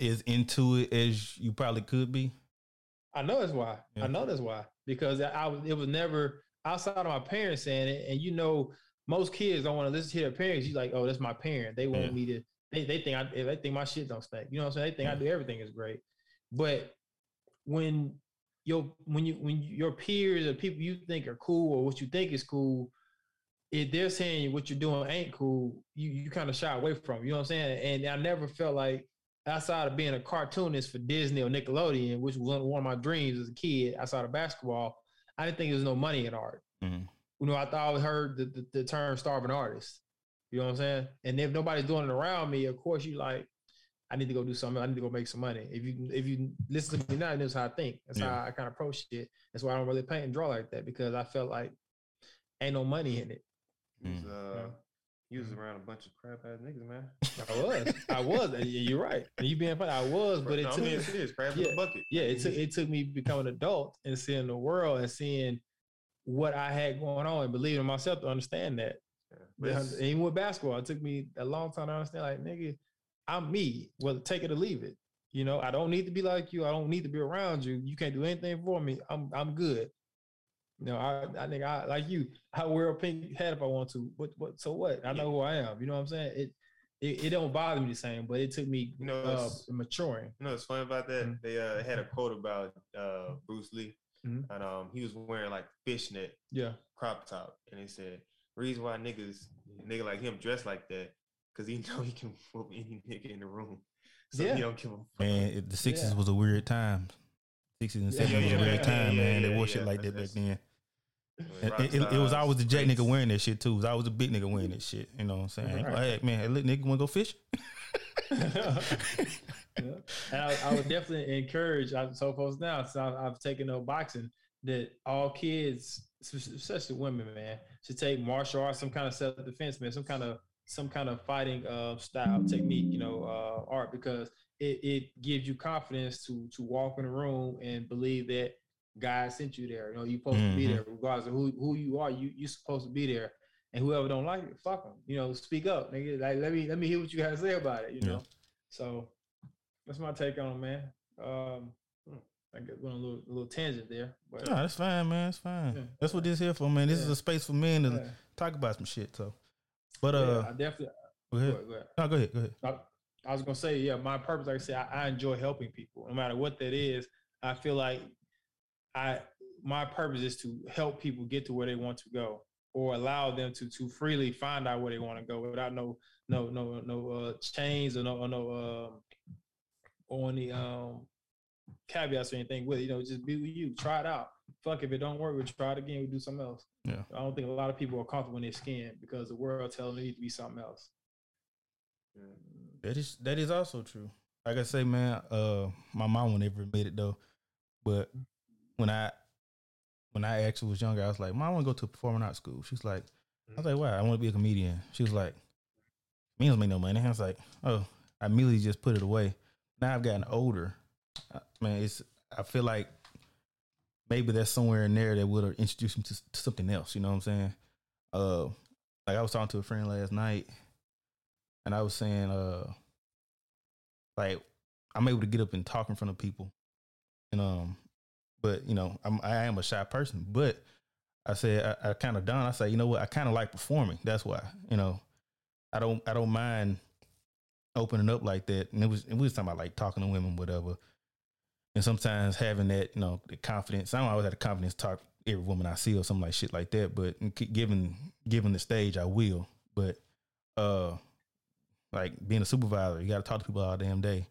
as into it as you probably could be? I know that's why. Yeah. I know that's why because I. It was never outside of my parents saying it, and you know, most kids don't want to listen to their parents. You like, oh, that's my parent. They want yeah. me to. They, they think I they think my shit don't stink. You know what I'm saying? They think yeah. I do everything is great. But when your when you when your peers or people you think are cool or what you think is cool, if they're saying what you're doing ain't cool, you you kind of shy away from. You know what I'm saying? And I never felt like outside of being a cartoonist for Disney or Nickelodeon, which was one of my dreams as a kid, outside of basketball, I didn't think there was no money in art. Mm-hmm. You know, I thought I always heard the, the, the, term starving artist. You know what I'm saying? And if nobody's doing it around me, of course you like, I need to go do something. I need to go make some money. If you if you listen to me now, that's how I think. That's yeah. how I kind of approach it. That's why I don't really paint and draw like that because I felt like ain't no money in it. Mm. Uh, you was mm-hmm. around a bunch of crap ass niggas, man. I was. I was. You're right. You being funny. I was, but it no, took I mean, it is crap yeah, in the bucket. Yeah, it took it took me becoming an adult and seeing the world and seeing what I had going on and believing in myself to understand that. Yeah, even with basketball, it took me a long time to understand. Like, nigga, I'm me. Well, take it or leave it. You know, I don't need to be like you. I don't need to be around you. You can't do anything for me. I'm I'm good. You know, I, I think I like you. I wear a pink hat if I want to. What what? So what? I know who I am. You know what I'm saying? It it, it don't bother me the same, but it took me you know uh, maturing. You know, it's funny about that. Mm-hmm. They uh, had a quote about uh, Bruce Lee, mm-hmm. and um, he was wearing like fishnet, yeah, crop top, and he said reason why niggas nigga like him dress like that because he know he can whoop any nigga in the room, so yeah. he don't give a fuck. Man, the sixties yeah. was a weird time. Sixties and seventies yeah, was a weird time, man. they wore shit like that back then. It, it, it, was always the jack nigga wearing that shit too. It was always a big nigga wearing that shit. You know what I'm saying? Right. Like, hey, man, hey, look, nigga want to go fish? yeah. And I, I, would definitely encourage. I so folks now. So I've, I've taken up boxing. That all kids, especially women, man, should take martial arts, some kind of self defense, man, some kind of some kind of fighting uh, style technique, you know, uh, art because it, it gives you confidence to to walk in a room and believe that God sent you there. You know, you're supposed mm-hmm. to be mm-hmm. there, regardless of who, who you are. You you're supposed to be there, and whoever don't like it, fuck them. You know, speak up, nigga. Like let me let me hear what you got to say about it. You know, so that's my take on it, man. Um, I got went on a little, a little tangent there. But No, that's fine, man. That's fine. Yeah. That's what this here for, man. This is a space for men to yeah, talk about some shit. So, but yeah, uh, I definitely. go Go ahead. ahead, go ahead. No, go ahead. Go ahead. I, I was gonna say, yeah, my purpose, like I said, I, I enjoy helping people, no matter what that is. I feel like I my purpose is to help people get to where they want to go, or allow them to to freely find out where they want to go without no no no no uh, chains or no or no um on the um caveats or anything with it. You know, just be with you. Try it out. Fuck if it don't work, we'll try it again. We'll do something else. Yeah. I don't think a lot of people are comfortable in their skin because the world tells them it needs to be something else. That is that is also true. Like I say, man, uh, my mom never admit it though, but when I when I actually was younger, I was like, "Mom, I want to go to a performing arts school." She's like, "I was like, why? I want to be a comedian." She was like, "Me don't make no money." I was like, "Oh," I immediately just put it away. Now I've gotten older, uh, man. It's I feel like maybe there's somewhere in there that would have introduced me to, to something else. You know what I'm saying? Uh, like I was talking to a friend last night, and I was saying, uh, like I'm able to get up and talk in front of people, and um, but you know, I'm I am a shy person, but I said I, I kind of done. I say, you know what? I kind of like performing. That's why, you know, I don't I don't mind opening up like that. And it was and we was talking about like talking to women, whatever. And sometimes having that, you know, the confidence. I don't always have the confidence to talk every woman I see or something like shit like that. But given given the stage, I will. But uh, like being a supervisor, you got to talk to people all damn day.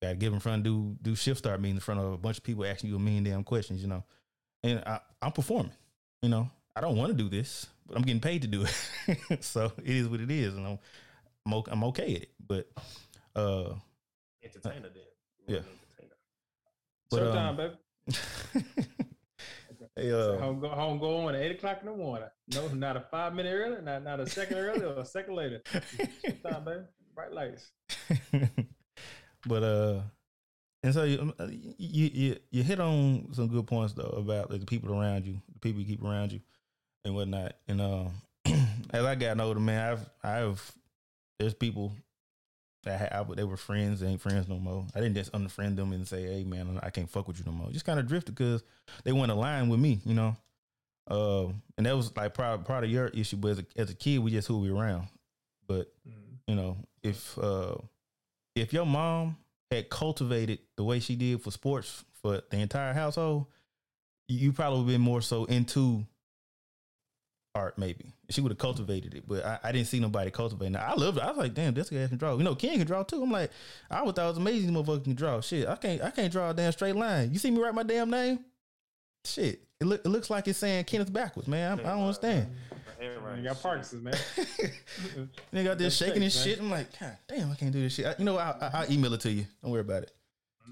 Got to get in front, do do shift start meetings in front of a bunch of people asking you a million damn questions, you know. And I, I'm performing, you know. I don't want to do this, but I'm getting paid to do it. so it is what it is, and I'm I'm okay, I'm okay at it. But uh, Entertainer then. Yeah. Entertainer. But, Showtime, um, baby. hey, uh, home go home go on at eight o'clock in the morning. No, not a five minute early, not not a second early or a second later. Showtime, baby. Bright lights. But uh, and so you, um, you you you hit on some good points though about like, the people around you, the people you keep around you, and whatnot. And um, as I got older, man, I've I've there's people that I, I, they were friends, they ain't friends no more. I didn't just unfriend them and say, hey man, I can't fuck with you no more. Just kind of drifted because they went align with me, you know. Uh, and that was like part part of your issue. But as a, as a kid, we just who we around. But you know, if uh, if your mom had cultivated the way she did for sports for the entire household, you probably would have been more so into art. Maybe she would have cultivated it, but I, I didn't see nobody cultivating. it. I loved it. I was like, damn, this guy can draw. You know, Ken can draw too. I'm like, I thought it was amazing. Motherfucker can draw. Shit, I can't. I can't draw a damn straight line. You see me write my damn name? Shit, it, look, it looks like it's saying Kenneth backwards, man. I, I don't understand. You got Parkinson's, man. They got this shaking and shit. I'm like, God damn, I can't do this shit. I, you know, what? I'll, I'll email it to you. Don't worry about it.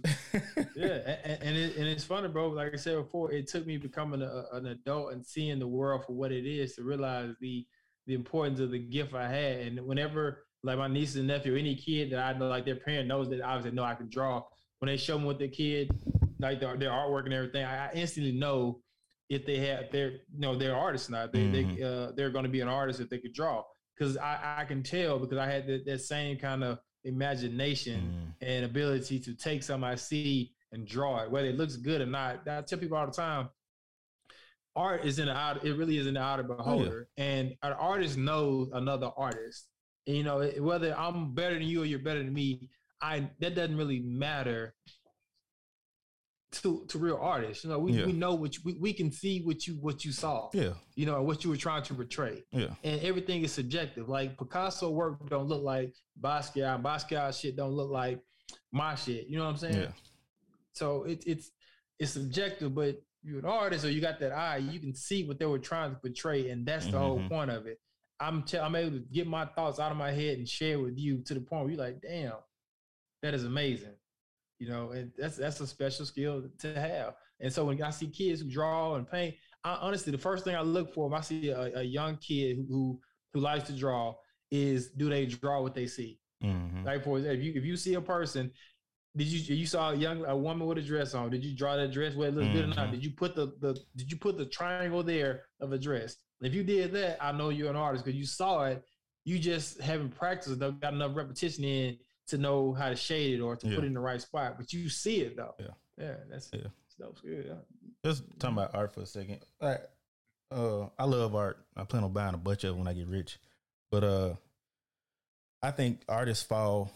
yeah, and, and, it, and it's funny, bro. Like I said before, it took me becoming a, an adult and seeing the world for what it is to realize the the importance of the gift I had. And whenever like my niece and nephew, any kid that I know, like their parent knows that obviously know I can draw. When they show me what their kid, like their, their artwork and everything, I, I instantly know if they have their you know they're artists now. They they uh, they're going to be an artist if they could draw because I I can tell because I had that, that same kind of imagination Mm. and ability to take something I see and draw it, whether it looks good or not. I tell people all the time, art is in the eye. It really is in the eye of the beholder, and an artist knows another artist. And, you know, whether I'm better than you or you're better than me, I that doesn't really matter to to real artists. You know, we, Yeah. we know what you, we, we can see what you what you saw. Yeah, You know, what you were trying to portray yeah, and everything is subjective. Like Picasso work don't look like Basquiat, Basquiat shit don't look like my shit. You know what I'm saying? yeah. So it, it's it's subjective, but you're an artist or you got that eye, you can see what they were trying to portray, and that's the whole Mhm. point of it. I'm t- I'm able to get my thoughts out of my head and share with you to the point where you're like, damn, that is amazing. You know, and that's that's a special skill to have. And so when I see kids who draw and paint, I, honestly, the first thing I look for if I see a, a young kid who, who who likes to draw is do they draw what they see? Mhm. Like for if you if you see a person, did you you saw a young a woman with a dress on? Did you draw that dress whether it looked good or not? Mhm. Did you put the the did you put the triangle there of a dress? If you did that, I know you're an artist because you saw it. You just haven't practiced, got enough repetition in to know how to shade it or to put Yeah. it in the right spot. But you see it though. Yeah. Yeah, that's Yeah. stuff's good. Just talking about art for a second. Like, uh, I love art. I plan on buying a bunch of it when I get rich. But uh, I think artists fall,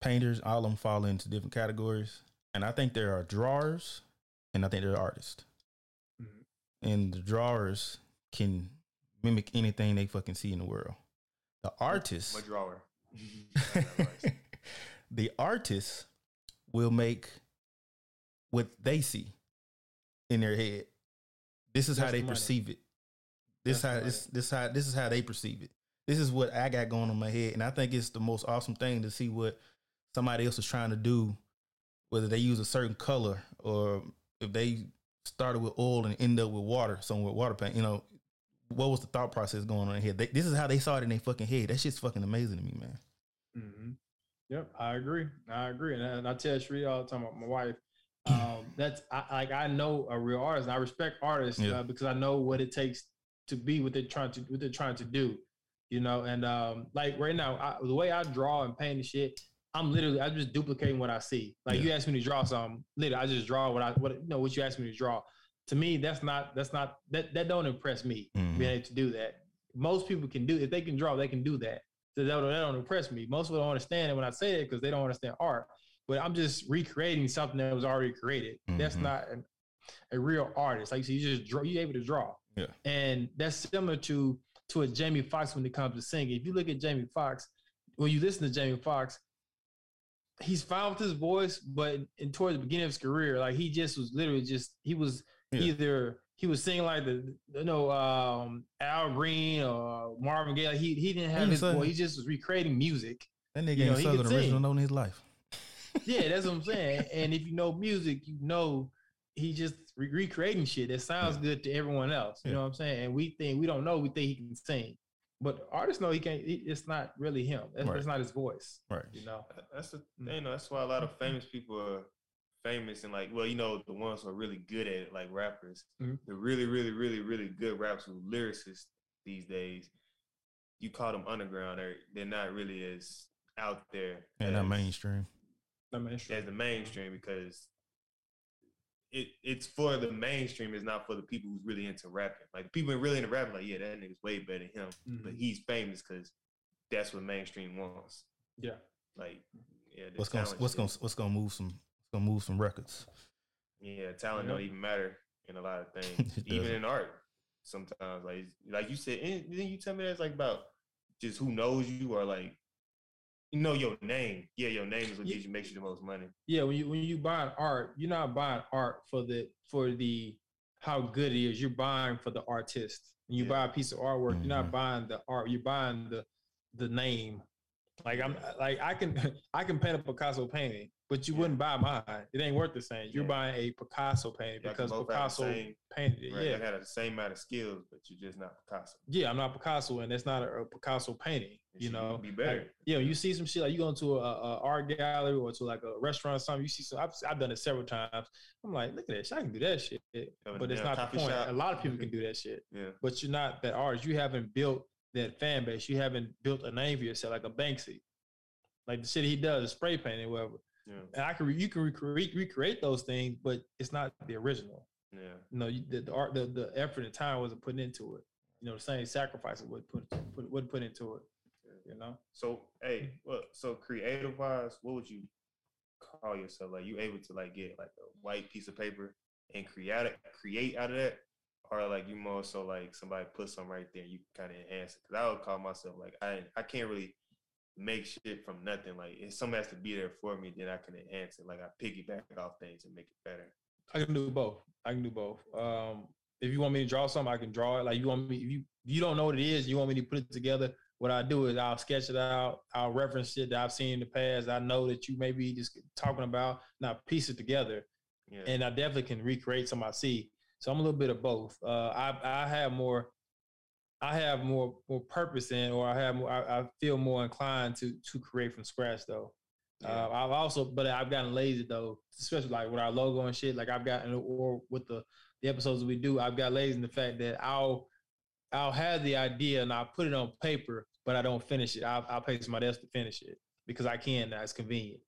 painters, all of them fall into different categories. And I think there are drawers, and I think there are artists. Mhm. And the drawers can mimic anything they fucking see in the world. The artist. My drawer. the artists will make what they see in their head. This is how they the perceive it. This That's how this this how this is how they perceive it. This is what I got going on in my head, and I think it's the most awesome thing to see what somebody else is trying to do, whether they use a certain color or if they started with oil and end up with water, somewhere with water paint. You know, what was the thought process going on in here? They, this is how they saw it in their fucking head. That shit's fucking amazing to me, man. hmm Yep, I agree. I agree, and I, and I tell Shree all the time, about my wife, um, that's I, like I know a real artist. And I respect artists Yeah. uh, because I know what it takes to be what they're trying to what they're trying to do. You know, and um, like right now, I, the way I draw and paint and shit, I'm literally I'm just duplicating what I see. Like you asked me to draw something, literally I just draw what I what you know what you asked me to draw. To me, that's not that's not that that don't impress me Mhm. being able to do that. Most people can do if they can draw, they can do that. So that, don't- that don't impress me. Most people don't understand it when I say it because they don't understand art. But I'm just recreating something that was already created. That's Mhm. not an, a real artist. Like you just draw. You able to draw. Yeah. And that's similar to to a Jamie Foxx when it comes to singing. If you look at Jamie Foxx, when you listen to Jamie Foxx, he's fine with his voice, but in towards the beginning of his career, like he just was literally just he was Yeah. either he was singing like the you know um, Al Green or Marvin Gaye. Like he he didn't have ain't his saying- voice. He just was recreating music. That nigga You know, ain't he can Southern original sing. known in his life. Yeah, that's what I'm saying. and if you know music, you know he just re- recreating shit that sounds Yeah. good to everyone else. You Yeah. know what I'm saying? And we think we don't know. We think he can sing, but artists know he can't. It's not really him. That's, Right. that's not his voice. Right. You know. That's the Mm. thing. though. That's why a lot of famous people are famous and like, well, you know, the ones who are really good at it, like rappers, Mhm. the really, really, really, really good rappers who lyricists these days. You call them underground, they're they're not really as out there And not mainstream. I mean, sure. as the mainstream because it it's for the mainstream. It's not for the people who's really into rapping. Like people who are really into rapping, like yeah, that nigga's way better than him. But Mhm. he's famous because that's what mainstream wants. Yeah. Like yeah, What's gonna what's shit. gonna what's gonna move some what's gonna move some records. Yeah, talent Yeah. don't even matter in a lot of things, even doesn't. in art. Sometimes, like like you said, and then you tell me that's like about just who knows you or like you know your name. Yeah, your name is what Yeah. gives you makes you the most money. Yeah, when you when you buying art, you're not buying art for the for the how good it is. You're buying for the artist. When you Yeah. buy a piece of artwork, you're not Mhm. buying the art. You're buying the the name. Like I'm like I can I can paint a Picasso painting, but you Yeah. wouldn't buy mine. It ain't worth the same. You're Yeah. buying a Picasso painting Y'all because Picasso same- painted it. Right? Yeah, They had the same amount of skills, but you're just not Picasso. yeah. I'm not Picasso, and that's not a, a Picasso painting. It You know, be better. Like, yeah, you see some shit like you go into a, a art gallery or to like a restaurant or something. You see some. I've, I've done it several times. I'm like, look at that shit. I can do that shit, but it's not the point. shop. A lot of people can do that shit, Yeah, but you're not that artist. You haven't built that fan base. You haven't built a name for yourself like a Banksy, like the shit he does, spray painting, whatever. Yeah, And I can you can recreate recreate those things, but it's not the original. yeah. You know, you, the, the art, the, the effort and time wasn't put into it. You know, the same sacrifices would put put wasn't put into it. You know. So, hey, well, so creative wise, what would you call yourself? Like, you able to like get like a white piece of paper and create it, create out of that, or like you more so like somebody put something right there, you kind of enhance it. Because I would call myself like I I can't really make shit from nothing. Like, if something has to be there for me, then I can enhance it. Like, I piggyback off things and make it better. I can do both. I can do both. Um, if you want me to draw something, I can draw it. Like you want me, if you you don't know what it is, you want me to put it together. What I do is I'll sketch it out. I'll reference shit that I've seen in the past. I know that you may be just talking about. Now piece it together, Yeah, and I definitely can recreate some I see. So I'm a little bit of both. Uh, I I have more. I have more more purpose in, or I have more. I, I feel more inclined to to create from scratch though. yeah. Uh, I've also, but I've gotten lazy though, especially like with our logo and shit. Like I've gotten, or with the the episodes we do, I've got lazy in the fact that I'll I'll have the idea and I'll put it on paper, but I don't finish it. I'll, I'll pay somebody else to finish it. because I can now. It's convenient.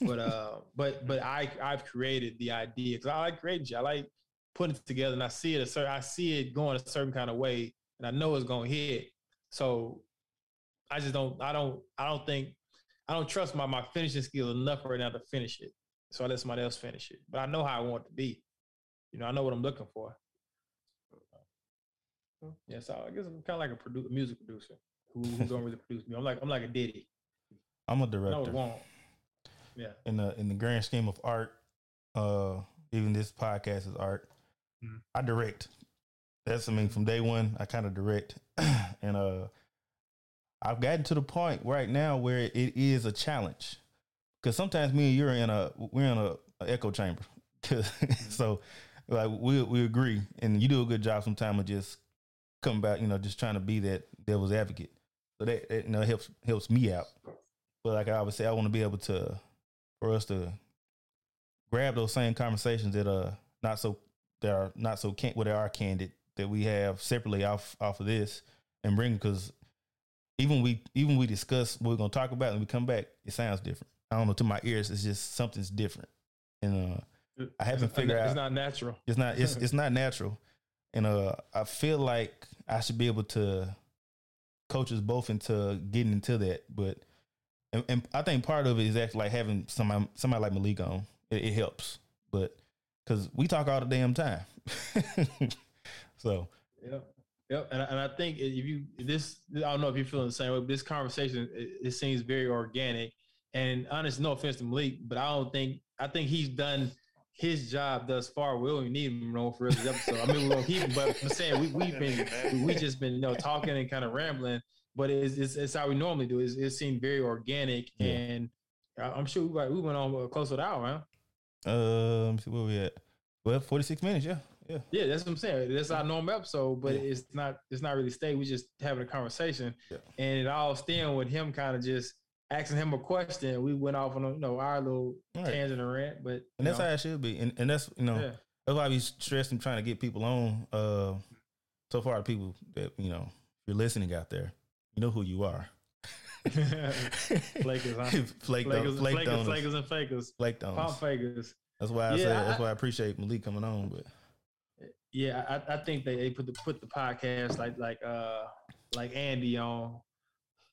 but uh, but but I I've created the idea because I like creating shit. I like putting it together, and I see it a certain I see it going a certain kind of way, and I know it's gonna hit. So I just don't I don't I don't think I don't trust my my finishing skill enough right now to finish it. So I let somebody else finish it. But I know how I want it to be. You know, I know what I'm looking for. Yeah, so I guess I'm kind of like a produ- music producer who, who don't really produce me. I'm like I'm like a Diddy. I'm a director. it won't. Yeah. in the in the grand scheme of art, uh, even this podcast is art. Mhm. I direct. That's I mean, from day one, I kind of direct, and uh, I've gotten to the point right now where it is a challenge. Because sometimes me and you're in a we're in a, a echo chamber. So like we we agree, and you do a good job sometimes of just coming back, you know, just trying to be that devil's advocate. So that, that you know helps helps me out. But like I always say, I want to be able to for us to grab those same conversations that are not so that are not so can what are candid that we have separately off off of this and bring because even we even we discuss what we're gonna talk about and we come back, it sounds different. I don't know to my ears, it's just something's different, and uh, I haven't figured It's out- It's not natural. it's not it's it's not natural, and uh, I feel like I should be able to coach us both into getting into that. But and, and I think part of it is actually like having somebody somebody like Malik on. It, it helps, but because we talk all the damn time, so Yep. Yep. And, I- and I think if you this I don't know if you're feeling the same way, but this conversation it, it seems very organic. And honest, no offense to Malik, but I don't think I think he's done his job thus far. We don't need him no for the rest of the episode. I mean, we don't keep him, but I'm saying we we've been we, we just been you know talking and kind of rambling, but it's it's, it's how we normally do. It. It's, it seemed very organic, Yeah. and I- I'm sure we like we went on close to an hour, huh? uh, let me see where we at. Well, forty six minutes, yeah, yeah. Yeah, that's what I'm saying. That's our normal episode, but it's not it's not really stay. We just having a conversation, Yeah. and it all stemmed with him kind of just asking him a question. We went off on a, you know our little right. tangent and rant, but And that's know, how it should be, and and that's you know yeah. that's why I be stressing trying to get people on. Uh, so far, people that you know, you're listening out there, you know who you are. Flakers, huh? flake, Flakers, flake, flakers, flakers, and fakers, flake pump donors. fakers. That's why I Yeah, say. I- That's why I appreciate Malik coming on. But Yeah, I, I think they, they put the put the podcast like like uh like Andy on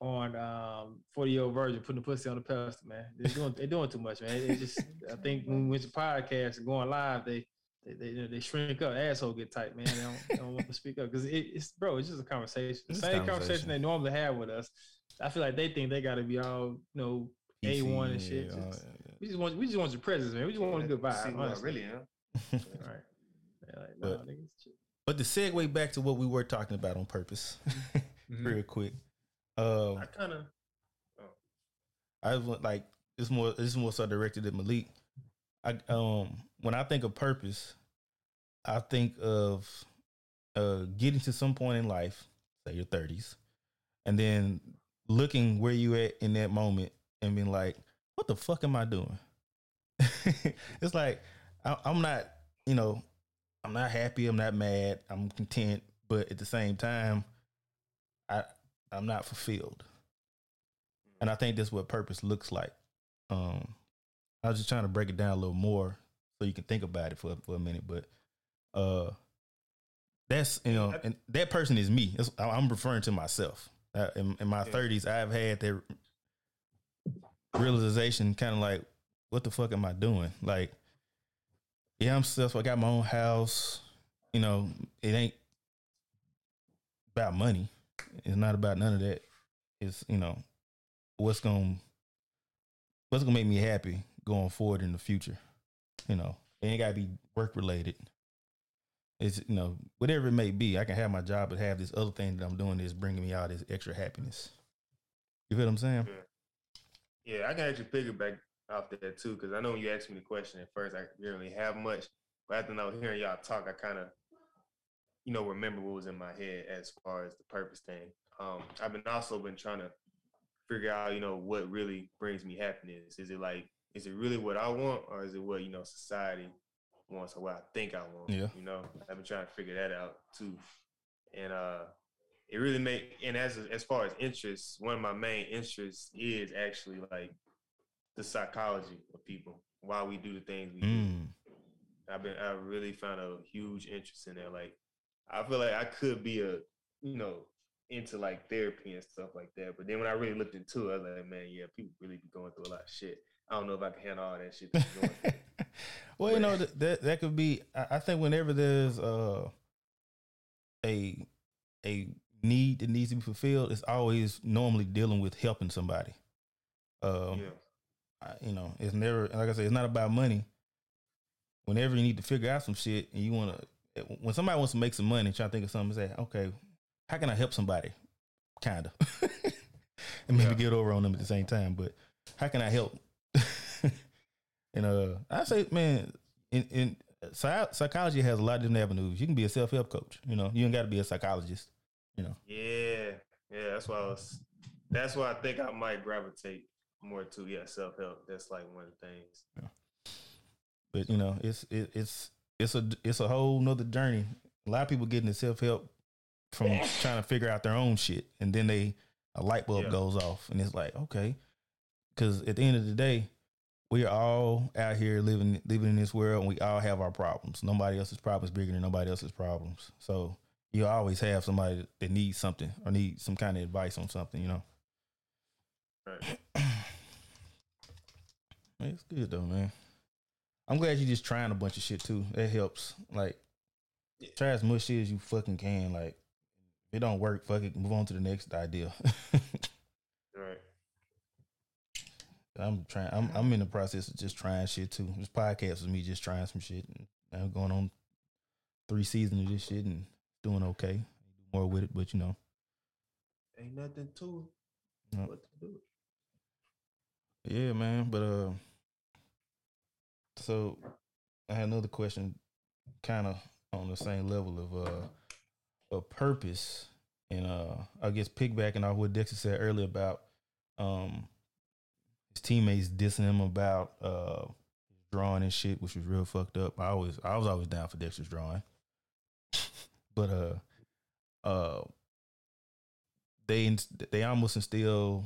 on um forty year old virgin putting the pussy on the pedestal, man. They're doing they're doing too much, man. It just I think when we went to podcast going live, they they they, they shrink up, asshole get tight, man. They don't, they don't want to speak up because it, it's bro, it's just a conversation. The It's same conversation. conversation. they normally have with us. I feel like they think they got to be all you know a one and shit. Yeah, Just- yeah, we just want we just want your presence, man. We just want a good See vibe. I honestly. really yeah. All right. Yeah, like, nah, But- niggas, chill. but to segue back to what we were talking about on purpose, Mhm. real quick. Uh, I kind of I was like it's more it's more so directed at Malik. I um when I think of purpose, I think of uh getting to some point in life, say your thirties, and then looking where you at in that moment and being like, what the fuck am I doing? it's like I, I'm not, you know, I'm not happy, I'm not mad, I'm content, but at the same time, I I'm not fulfilled. And I think that's what purpose looks like. Um, I was just trying to break it down a little more so you can think about it for for a minute. But uh, that's you know, and that person is me. That's, I'm referring to myself. Uh, in, in my Yeah. 30s, I've had that realization, kind of like, what the fuck am I doing? Like, yeah, I'm successful. I got my own house. You know, it ain't about money. It's not about none of that. It's you know, what's gonna what's gonna make me happy going forward in the future. You know, it ain't gotta be work related. It's you know whatever it may be. I can have my job, but have this other thing that I'm doing that's bringing me out this extra happiness. You feel what I'm saying? Yeah, I can actually piggyback off that too, because I know when you asked me the question at first, I didn't really have much. But after was hearing y'all talk, I kind of, you know, remember what was in my head as far as the purpose thing. Um, I've been also been trying to figure out, you know, what really brings me happiness. Is it like, is it really what I want, or is it what you know society wants, or what I think I want? Yeah. You know, I've been trying to figure that out too, and uh, it really make and as as far as interests, one of my main interests is actually like the psychology of people, why we do the things we do. Mm. I've been I really found a huge interest in that. Like I feel like I could be a you know into like therapy and stuff like that. But then when I really looked into it, I was like, man, yeah, people really be going through a lot of shit. I don't know if I can handle all that shit. that you're going through. well, you know that that, could be. I, I think whenever there's uh, a a need that needs to be fulfilled, it's always normally dealing with helping somebody. Um, yeah. You know, it's never like I said, it's not about money. Whenever you need to figure out some shit and you want to, when somebody wants to make some money, try to think of something, say, okay, how can I help somebody? Kind of, and maybe Yeah. get over on them at the same time. But how can I help? and uh, I say, man, in in psychology has a lot of different avenues. You can be a self help coach. You know, you ain't got to be a psychologist. You know, Yeah, yeah, that's why I was. That's why I think I might gravitate more to yeah self help. That's like one of the things. but you know, it's it, it's it's a it's a whole nother journey. A lot of people getting into self help from trying to figure out their own shit, and then they a light bulb Yeah. goes off, and it's like okay, because at the end of the day, we are all out here living living in this world, and we all have our problems. Nobody else's problem is bigger than nobody else's problems. So you always have somebody that needs something or needs some kind of advice on something. You know, Right. Man, It's good though, man. I'm glad you're just trying a bunch of shit too. That helps. Like, try as much shit as you fucking can. Like, if it don't work, fuck it. Move on to the next idea. Right. I'm trying. I'm I'm in the process of just trying shit too. This podcast is me just trying some shit. And I'm going on three seasons of this shit and doing okay. More with it, but you know, Ain't nothing to No. what to do. Yeah, man. But uh, so I had another question, kind of on the same level of uh, of purpose, and uh, I guess piggybacking off what Dexter said earlier about um his teammates dissing him about uh drawing and shit, which was real fucked up. I always I was always down for Dexter's drawing, but uh uh they they almost instill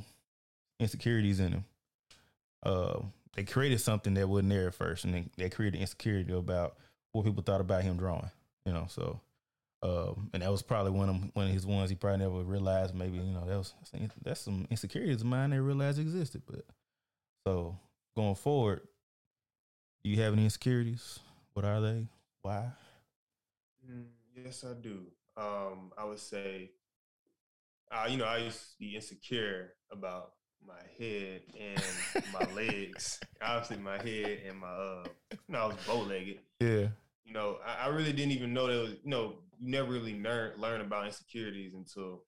insecurities in him uh, they created something that wasn't there at first, and they, they created insecurity about what people thought about him drawing. You know, so um, and that was probably one of one of his ones he probably never realized. Maybe you know that was that's some insecurities of mine they realized existed. But so going forward, do you have any insecurities? What are they? Why? Mm, yes, I do. Um, I would say, uh, you know, I used to be insecure about my head and my legs. Obviously, my head and my, uh, you know, I was bow legged. Yeah, You know, I, I really didn't even know there was, you know, you never really learn learn about insecurities until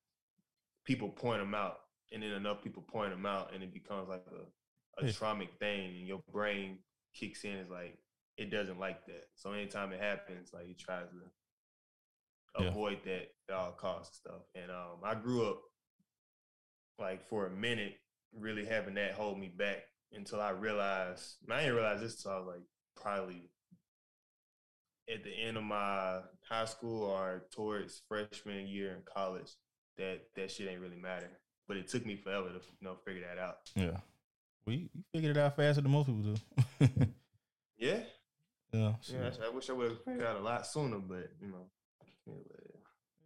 people point them out, and then enough people point them out, and it becomes like a, a Yeah. traumatic thing, and your brain kicks in. It's like it doesn't like that. So anytime it happens, like it tries to Yeah. avoid that at all costs and stuff. And um, I grew up like for a minute really having that hold me back until I realized. I didn't realize this until I was like probably at the end of my high school or towards freshman year in college that that shit ain't really matter. But it took me forever to you know figure that out. yeah. Well, you, you figured it out faster than most people do. Yeah, yeah, yeah. I wish I would have figured out a lot sooner, but you know, yeah,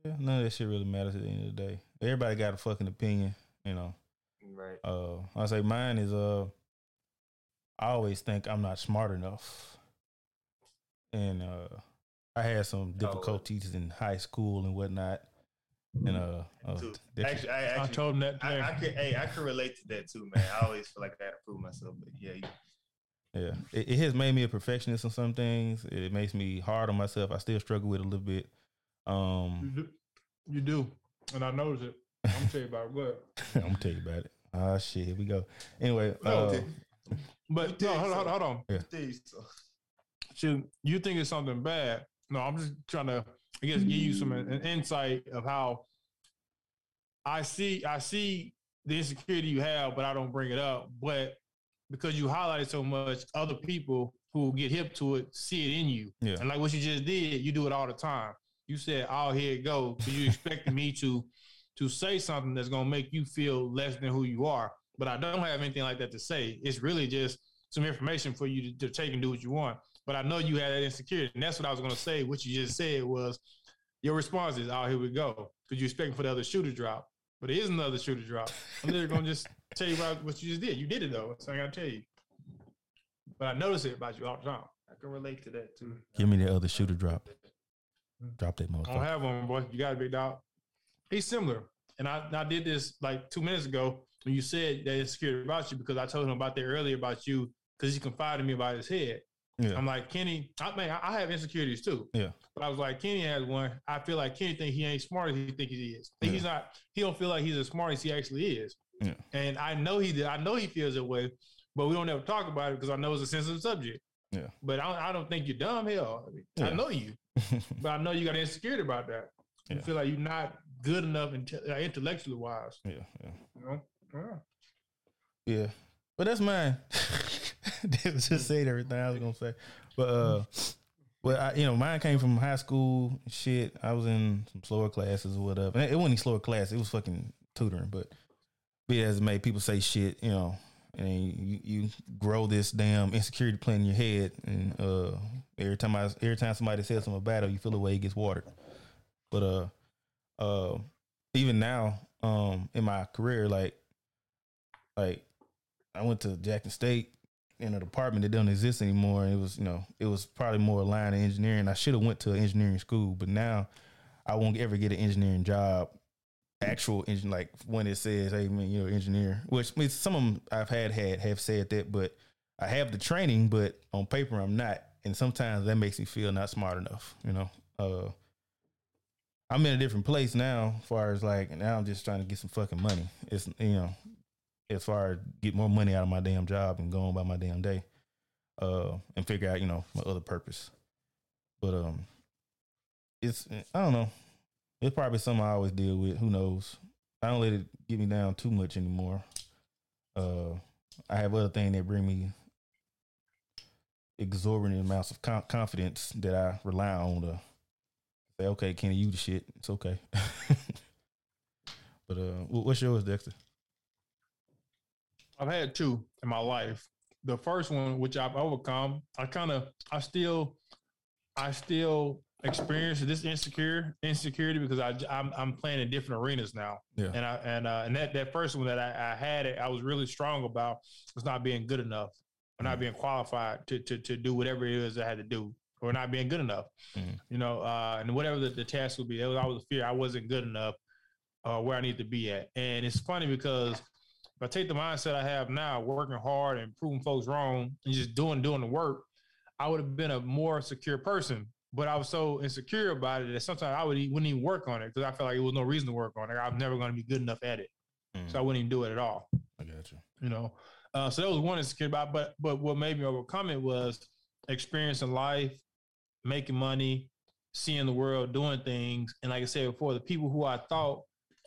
yeah. None of that shit really matters at the end of the day. Everybody got a fucking opinion, you know. Right. Uh, I say mine is uh, I always think I'm not smart enough, and uh, I had some difficulties in high school and whatnot, and uh, uh Too. that- Actually, I I told him that today. I, I could, hey, I can relate to that too, man. I always feel like I had to prove myself, but yeah, you, yeah, it, it has made me a perfectionist on some things. It makes me hard on myself. I still struggle with it a little bit. you, Um, do, you do, and I notice it. I'm gonna tell you about what. I'm gonna tell you about it. Ah, shit, here we go. Anyway, No, uh, okay. But no, hold, on, so? hold on. Dude, so- Shoot, you think it's something bad? No, I'm just trying to, I guess, give you some an insight of how I see I see the insecurity you have, but I don't bring it up. But because you highlight it so much, other people who get hip to it see it in you. Yeah. And like what you just did, you do it all the time. You said, "Oh, here it goes." So you expected me to to say something that's gonna make you feel less than who you are. But I don't have anything like that to say. It's really just some information for you to, to take and do what you want. But I know you had that insecurity, and that's what I was gonna say. What you just said was your response is, "Oh, here we go," because you're expecting for the other shoe to drop, but it is another shoe to drop. I'm literally gonna just tell you about what you just did. You did it though, so I gotta tell you. But I notice it about you all the time. I can relate to that too. Give me the other shoe to drop. Drop that motherfucker. I don't have one, boy. You got a big dog. He's similar. And I, I did this like two minutes ago when you said that it's scared about you because I told him about that earlier about you because he confided in me about his head. Yeah. I'm like, Kenny, I mean, I have insecurities too. Yeah. But I was like, Kenny has one. I feel like Kenny think he ain't smart as he think he is. He's not, he don't feel like he's as smart as he actually is. Yeah. And I know he did. I know he feels that way, but we don't ever talk about it because I know it's a sensitive subject. Yeah. But I don't, I don't think you're dumb. Hell, I, mean, I know you but I know you got insecurity about that. You Yeah. feel like you're not good enough uh, intellectually wise. yeah, yeah. You know? Yeah. Yeah, but that's mine. Just said everything I was gonna say, but uh, well, I, you know, mine came from high school. Shit, I was in some slower classes or whatever. And It wasn't even slower class; it was fucking tutoring. But be it as it may, people say shit, you know, and you you grow this damn insecurity playing in your head, and uh, every time I every time somebody says something about it, you feel the way it gets watered. But uh, uh, even now, um, in my career, like like I went to Jackson State in a department that doesn't exist anymore. It was, you know, it was probably more aligned to engineering. I should have went to an engineering school, but now I won't ever get an engineering job. Actual engine, like when it says, "Hey, man, you're an engineer," which I mean, some of them I've had had have said that, but I have the training, but on paper I'm not, and sometimes that makes me feel not smart enough. You know, uh, I'm in a different place now, as far as like now I'm just trying to get some fucking money. It's you know, as far as get more money out of my damn job and go on by my damn day, uh, and figure out you know my other purpose. But um, it's I don't know. It's probably something I always deal with. Who knows? I don't let it get me down too much anymore. Uh, I have other things that bring me exorbitant amounts of con- confidence that I rely on to say, "Okay, Kenny, you the shit. It's okay." but uh, what's yours, Dexter? I've had two in my life. The first one, which I've overcome, I kind of, I still, I still experience this insecure insecurity because I, I'm, I'm playing in different arenas now. Yeah. And I, and, uh, and that, that first one that I, I had, it, I was really strong about was not being good enough or not Mhm. being qualified to, to, to do whatever it is I had to do or not being good enough, Mhm. you know, uh, and whatever the, the task would be, it was always a fear I wasn't good enough uh, where I need to be at. And it's funny because if I take the mindset I have now, working hard and proving folks wrong and just doing doing the work, I would have been a more secure person. But I was so insecure about it that sometimes I would wouldn't even work on it because I felt like it was no reason to work on it. I was never going to be good enough at it, so I wouldn't even do it at all. I got you. You know, uh, so that was one insecurity about. But but what made me overcome it was experiencing life, making money, seeing the world, doing things, and like I said before, the people who I thought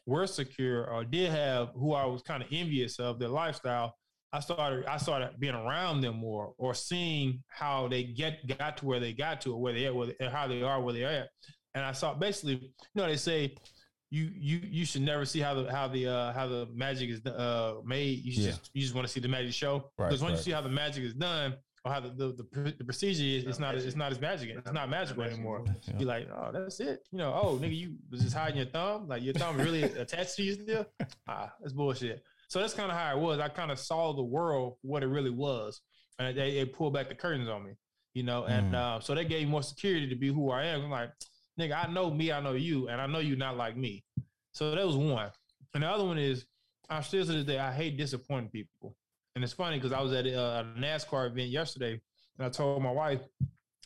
were secure or did have who I was kind of envious of their lifestyle, I started I started being around them more or seeing how they get got to where they got to or where they at, where they, how they are where they're at. And I saw basically, you know, they say you you you should never see how the how the uh how the magic is uh made. You Yeah. just you just want to see the magic show. Right, Because when right. you see how the magic is done or how the the, the, the procedure is, it's not it's not as magic. It's not magical anymore. Yeah. You're like, oh, that's it. You know, oh, nigga, you was just hiding your thumb. Like your thumb really attached to you still. Ah, that's bullshit. So that's kind of how it was. I kind of saw the world what it really was, and they, they pulled back the curtains on me. You know, and Mm. uh, so they gave me more security to be who I am. I'm like, nigga, I know me, I know you, and I know you're not like me. So that was one. And the other one is, I'm still to this day, I hate disappointing people. And it's funny because I was at a, a NASCAR event yesterday, and I told my wife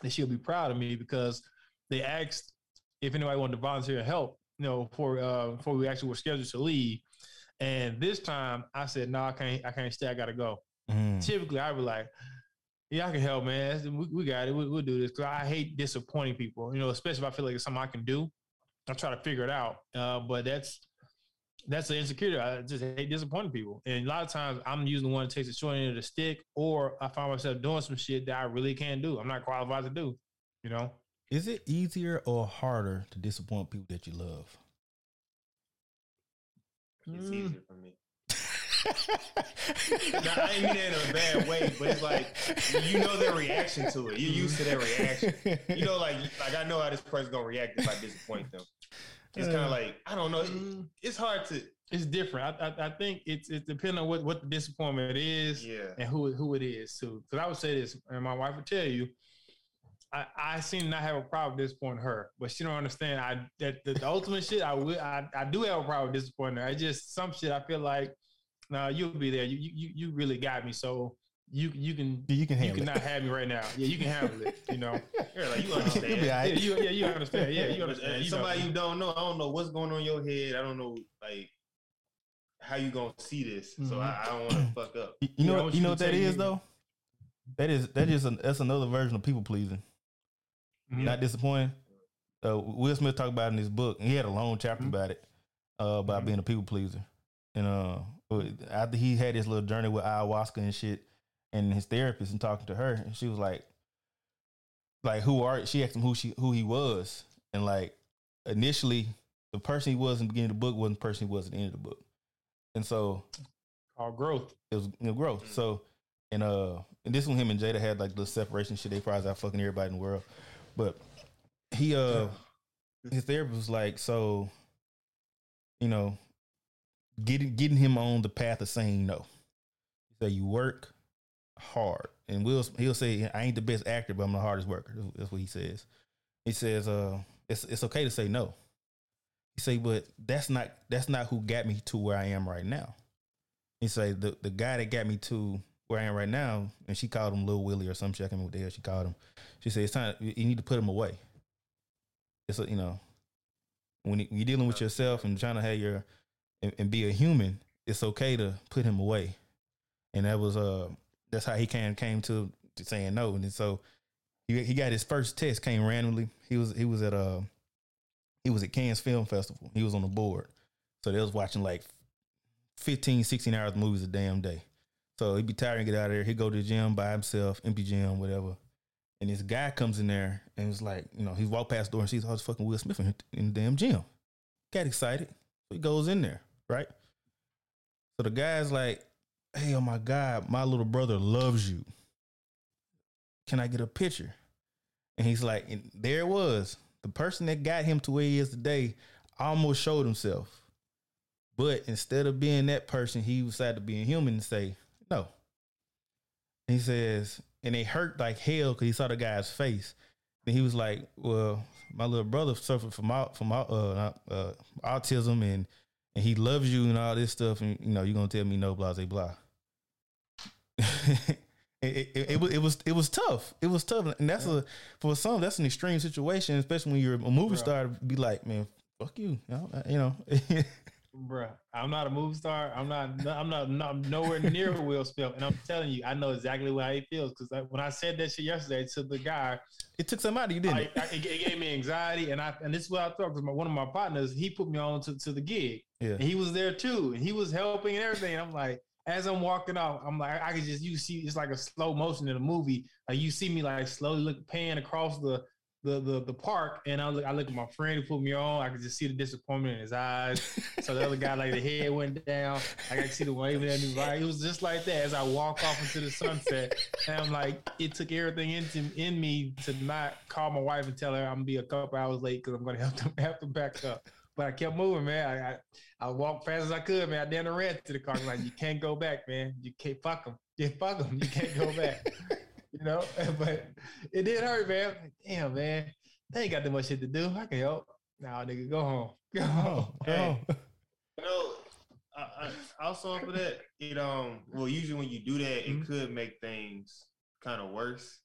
that she'll be proud of me because they asked if anybody wanted to volunteer and help, you know, for uh, before we actually were scheduled to leave. And this time, I said, "No, I can't. I can't stay. I gotta go." Mm. Typically, I would be like, "Yeah, I can help, man. We, we got it. We, we'll do this." Because I hate disappointing people. You know, especially if I feel like it's something I can do. I try to figure it out. Uh, but that's that's the insecurity. I just hate disappointing people. And a lot of times, I'm usually the one that takes the short end of the stick, or I find myself doing some shit that I really can't do. I'm not qualified to do. You know. Is it easier or harder to disappoint people that you love? It's Mm. easier for me. Nah, I ain't mean that in a bad way, but it's like you know their reaction to it. You're used to their reaction. You know, like like I know how this person's gonna react if I disappoint them. It's kind Uh, of like I don't know. It- Mm. it's hard to It's different. I, I, I think it's it depends on what, what the disappointment is yeah. and who who it is too. Because I would say this, and my wife would tell you, I, I seem to not have a problem disappointing her, but she don't understand. I that the, the ultimate shit I will I, I do have a problem disappointing her. I just some shit I feel like, no, you'll be there. You you you really got me. So you you can you can you cannot it. have me right now. Yeah, you can handle it. You know. Yeah, like you You'll be all right. Yeah, you yeah you understand. Yeah, you understand. You know. somebody you don't know, I don't know what's going on in your head. I don't know like how you gonna see this. So Mhm. I, I don't want to fuck up. You you Yeah, know want you you know what that take is me- though. That is that is an, that's another version of people pleasing. Mhm. Not disappointing. Uh, Will Smith talked about it in his book, and he had a long chapter Mhm. about it, uh, about Mhm. being a people pleaser. And uh, after he had his little journey with ayahuasca and shit, and his therapist and talking to her, and she was like, like who are she asked him who she who he was, and like initially the person he was in the beginning of the book wasn't the person he was at the end of the book, and so Called growth. it was you know, growth. So and uh and this one him and Jada had like the separation shit. They probably out fucking everybody in the world. But he uh his therapist was like, so you know, getting getting him on the path of saying no. Said you work hard. And Will he'll say I ain't the best actor, but I'm the hardest worker. That's- what he says. He says, uh, it's it's okay to say no. He say, but that's not that's not who got me to where I am right now. He say the the guy that got me to where I am right now, and she called him Lil Willie or some shit. I can't remember what the hell she called him. She said it's time you need to put him away. It's a, you know when you- you're dealing with yourself and trying to have your and, and be a human, it's okay to put him away. And that was uh that's how he came came to, to saying no. And so he he got his first test came randomly. He was he was at uh he was at Cannes Film Festival. He was on the board. So they was watching like 15, 16 hours of movies a damn day. So he'd be tired and get out of there. He'd go to the gym by himself, empty gym, whatever. And this guy comes in there and was like, you know, he walked past the door and sees all this fucking Will Smith in, in the damn gym. Got excited. He goes in there, right? So the guy's like, hey, oh my God, my little brother loves you. Can I get a picture? And he's like, and there it was. The person that got him to where he is today almost showed himself. But instead of being that person, he decided to be a human and say, no. He says, and it hurt like hell because he saw the guy's face. And he was like, well, my little brother suffered from au- from au- uh, uh, autism and and he loves you and all this stuff. And you know, you're gonna tell me no, blah, blah, blah. it, it, it, it was it was it was tough. It was tough, and that's a for some that's an extreme situation, especially when you're a movie Bruh. star. To be like, man, fuck you, you know. Uh, you know. Bruh, I'm not a movie star. I'm not. I'm not. not nowhere near Will Smith, and I'm telling you, I know exactly how he feels because when I said that shit yesterday to the guy, it took some out of you, didn't I, it? I, it, it gave me anxiety, and I and this is what I thought because one of my partners he put me on to, to the gig, Yeah. and he was there too, and he was helping and everything. And I'm like, as I'm walking off, I'm like, I could just you see it's like a slow motion in a movie. Like you see me like slowly look pan across the the the, the park, and I look I look at my friend who put me on. I could just see the disappointment in his eyes. so the other guy like the head went down. I could see the waving at me. Right, it was just like that as I walk off into the sunset. And I'm like, it took everything into in me to not call my wife and tell her I'm gonna be a couple hours late because I'm gonna have to have to back up. But I kept moving, man. I, I I walked fast as I could, man. I damn near ran to the car. I'm like, you can't go back, man. You can't fuck them. Yeah, fuck them. You can't go back. you know. But it did hurt, man. Like, damn, man. They ain't got that much shit to do. I can help. Nah, nigga, go home. Go home. Oh, oh. You know, I, I, also for that, it um, well, usually when you do that, it could make things kind of worse.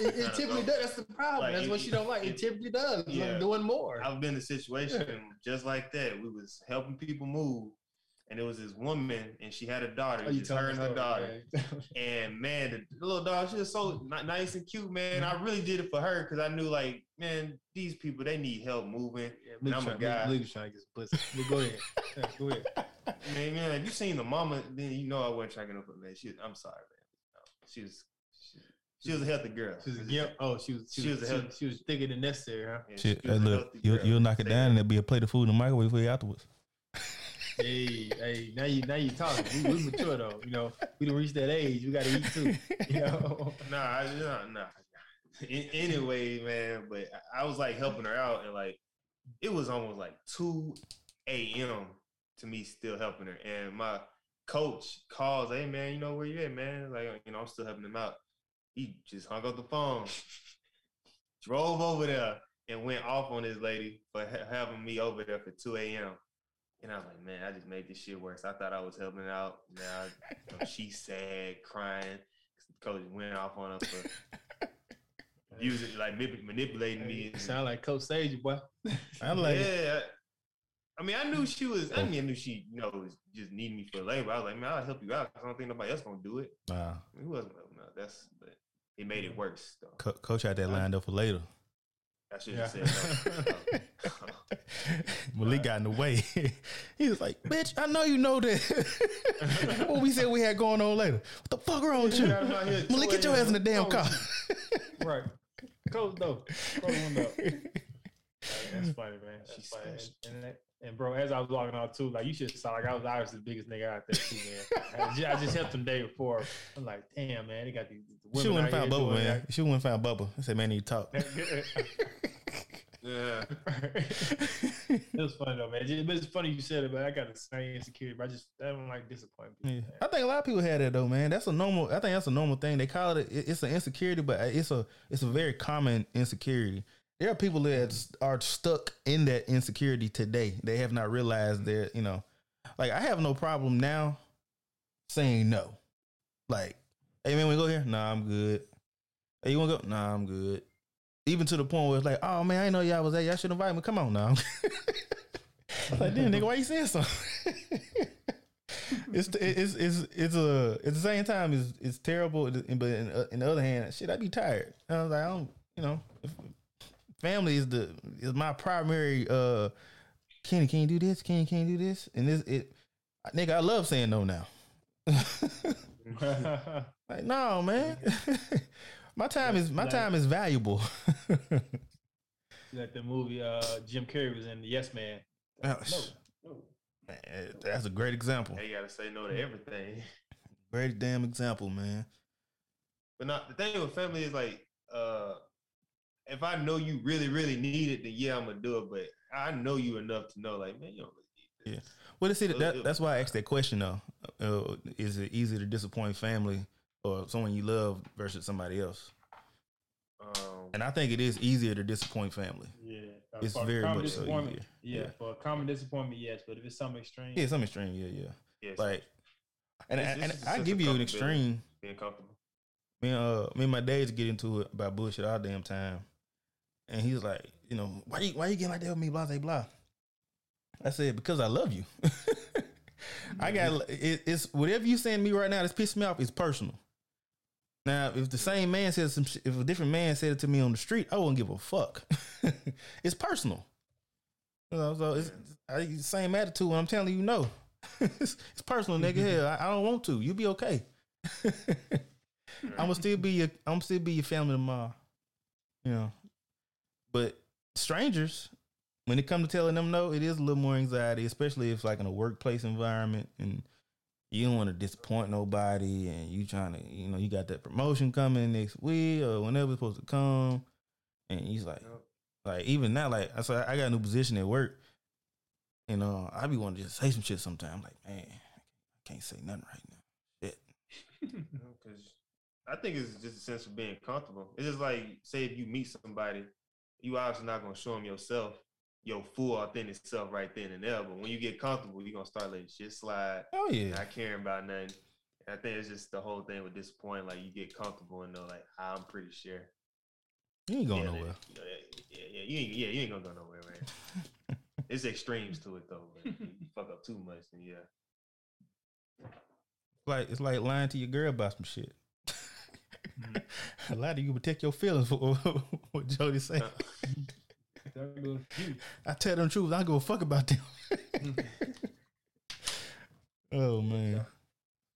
It, it typically does. That's the problem. Like, That's what she don't like. It it- typically does. Yeah. I'm doing more. I've been in a situation just like that. We was helping people move, and it was this woman, and she had a daughter. Oh, you just her and her daughter. man. And man, the, little dog, she was so nice and cute, man. I really did it for her because I knew, like, man, these people they need help moving. Yeah, Luke I'm a trying- guy. Luke- trying to get pussy. Go ahead. Yeah, go ahead. Man, man, if you seen the mama, then you know I wasn't trying to get up with man. She, I'm sorry, man. No, she was, she, she was a healthy girl. She was a gimp. Oh, she was. She, She was. was She a was, she was thicker than necessary, huh? Yeah, Shit, she hey, a look, healthy you'll, girl. you'll knock it down and there'll be a plate of food in the microwave for you afterwards. hey, hey, now you now you talking. We, we mature though. You know, we don't reach that age. We gotta eat too. You know. nah, I, nah, nah. A- Anyway, man, but I I was like helping her out, and like it was almost like two a.m. to me still helping her, and my coach calls, "Hey, man, you know where you at, man? Like, you know, I'm still helping him out." He just hung up the phone, drove over there, and went off on this lady for ha- having me over there for two a.m. And I was like, man, I just made this shit worse. I thought I was helping out. Now you know, she's sad, crying. Coach went off on her for using like manip- manipulating me. You sound like Coach Sage, boy. I'm like, yeah. I mean, I knew she was. I mean, I knew she, you know, was just needing me for labor. I was like, man, I'll help you out. I don't think nobody else gonna do it. nah. Who wasn't helping out? That's, but it made it worse. Though. Co- coach had that lined up for later. I should have Yeah. said no. Malik got in the way. he was like, "Bitch, I know you know that." what we said we had going on later. What the fuck wrong with you? Got him out here Malik, get your ass in the damn car. right. Coach though. Coach one up. That's funny, man. She That's funny. And, and, that- and bro, as I was walking out too, like you should have saw, like I was obviously the biggest nigga out there too, man. I just, I just helped them day before. I'm like, damn, man, they got these the She women wouldn't find here Bubba, doing man. She wouldn't find Bubba. I said, "Man, you talk." yeah. it was funny though, man. It- But it's funny you said it, but I got the same insecurity. But I just I don't like disappointment. Yeah. I think a lot of people had that though, man. That's a normal. I think that's a normal thing. They call it. it- It's an insecurity, but it's a it's a very common insecurity. There are people that are stuck in that insecurity today. They have not realized that you know, like I have no problem now saying no. Like, hey man, we go here? Nah, I'm good. Hey, you wanna go? Nah, I'm good. Even to the point where it's like, oh man, I know y'all was there. Y'all should invite me. Come on now. Like, damn nigga, why you saying something? it's it's it's it's a at the same time it's it's terrible, but in, uh, in the other hand, shit, I'd be tired. I was like, I don't, you know, if, family is the is my primary. uh Kenny, can you do this? Can you can you do this? And this it, nigga, I love saying no now. like, no, man, my time is my Like- time is valuable. like the movie uh, Jim Carrey was in, Yes Man. Oh, No, no. Man, that's a great example. They gotta say no to everything. Great damn example, man. But not the thing with family is like, uh, if I know you really, really need it, then yeah, I'm gonna do it. But I know you enough to know, like, man, you don't really need this. Yeah. Well, see, So that, that's why I asked that question though. Uh, is it easy to disappoint family or someone you love versus somebody else? Um, And I think it is easier to disappoint family. Yeah, uh, It's very much so. Yeah, Yeah. for a common disappointment, yes. But if it's some extreme, Yeah, some extreme. Yeah, yeah. yes, Like, and, It's- and, it's and just a I sense give you an extreme. being comfortable. Me, and, uh, me and my dads get into it about bullshit all damn time, and he's like, you know, why you why you getting like that with me? Blah blah blah. I said because I love you. I got it, it's whatever you saying to me right now that's pissing me off is personal. Now, if the same man says some, if a different man said it to me on the street, I wouldn't give a fuck. it's personal. You know, so it's same attitude. When I'm telling you no, it's, it's personal, nigga. Mm-hmm. Hell, I, I don't want to. You'll be okay. I'm gonna still be your. I'm still be your family tomorrow. You know, but strangers, when it comes to telling them no, it is a little more anxiety, especially if it's like in a workplace environment and you don't want to disappoint nobody, and you trying to, you know, you got that promotion coming next week or whenever it's supposed to come, and he's like, Yep. like even now, like I said, I got a new position at work, and uh, I be wanting to just say some shit sometimes. Like, man, I can't say nothing right now. Shit. Because I think it's just a sense of being comfortable. It's just like, say, if you meet somebody, you obviously not gonna show them yourself, your full authentic self right then and there. But when you get comfortable, you're gonna start letting shit slide, Oh yeah. not caring about nothing. And I think it's just the whole thing with this point, like you get comfortable and know, like ah, I'm pretty sure. You ain't going yeah, nowhere. that- yeah, yeah, yeah, you ain't, yeah, you ain't gonna go nowhere, man. it's extremes to it though. Man. You fuck up too much, and yeah. Like it's like lying to your girl about some shit. Mhm. A lot of you protect your feelings for what Jody goes you. I tell them the truth. I give fuck about them. oh man,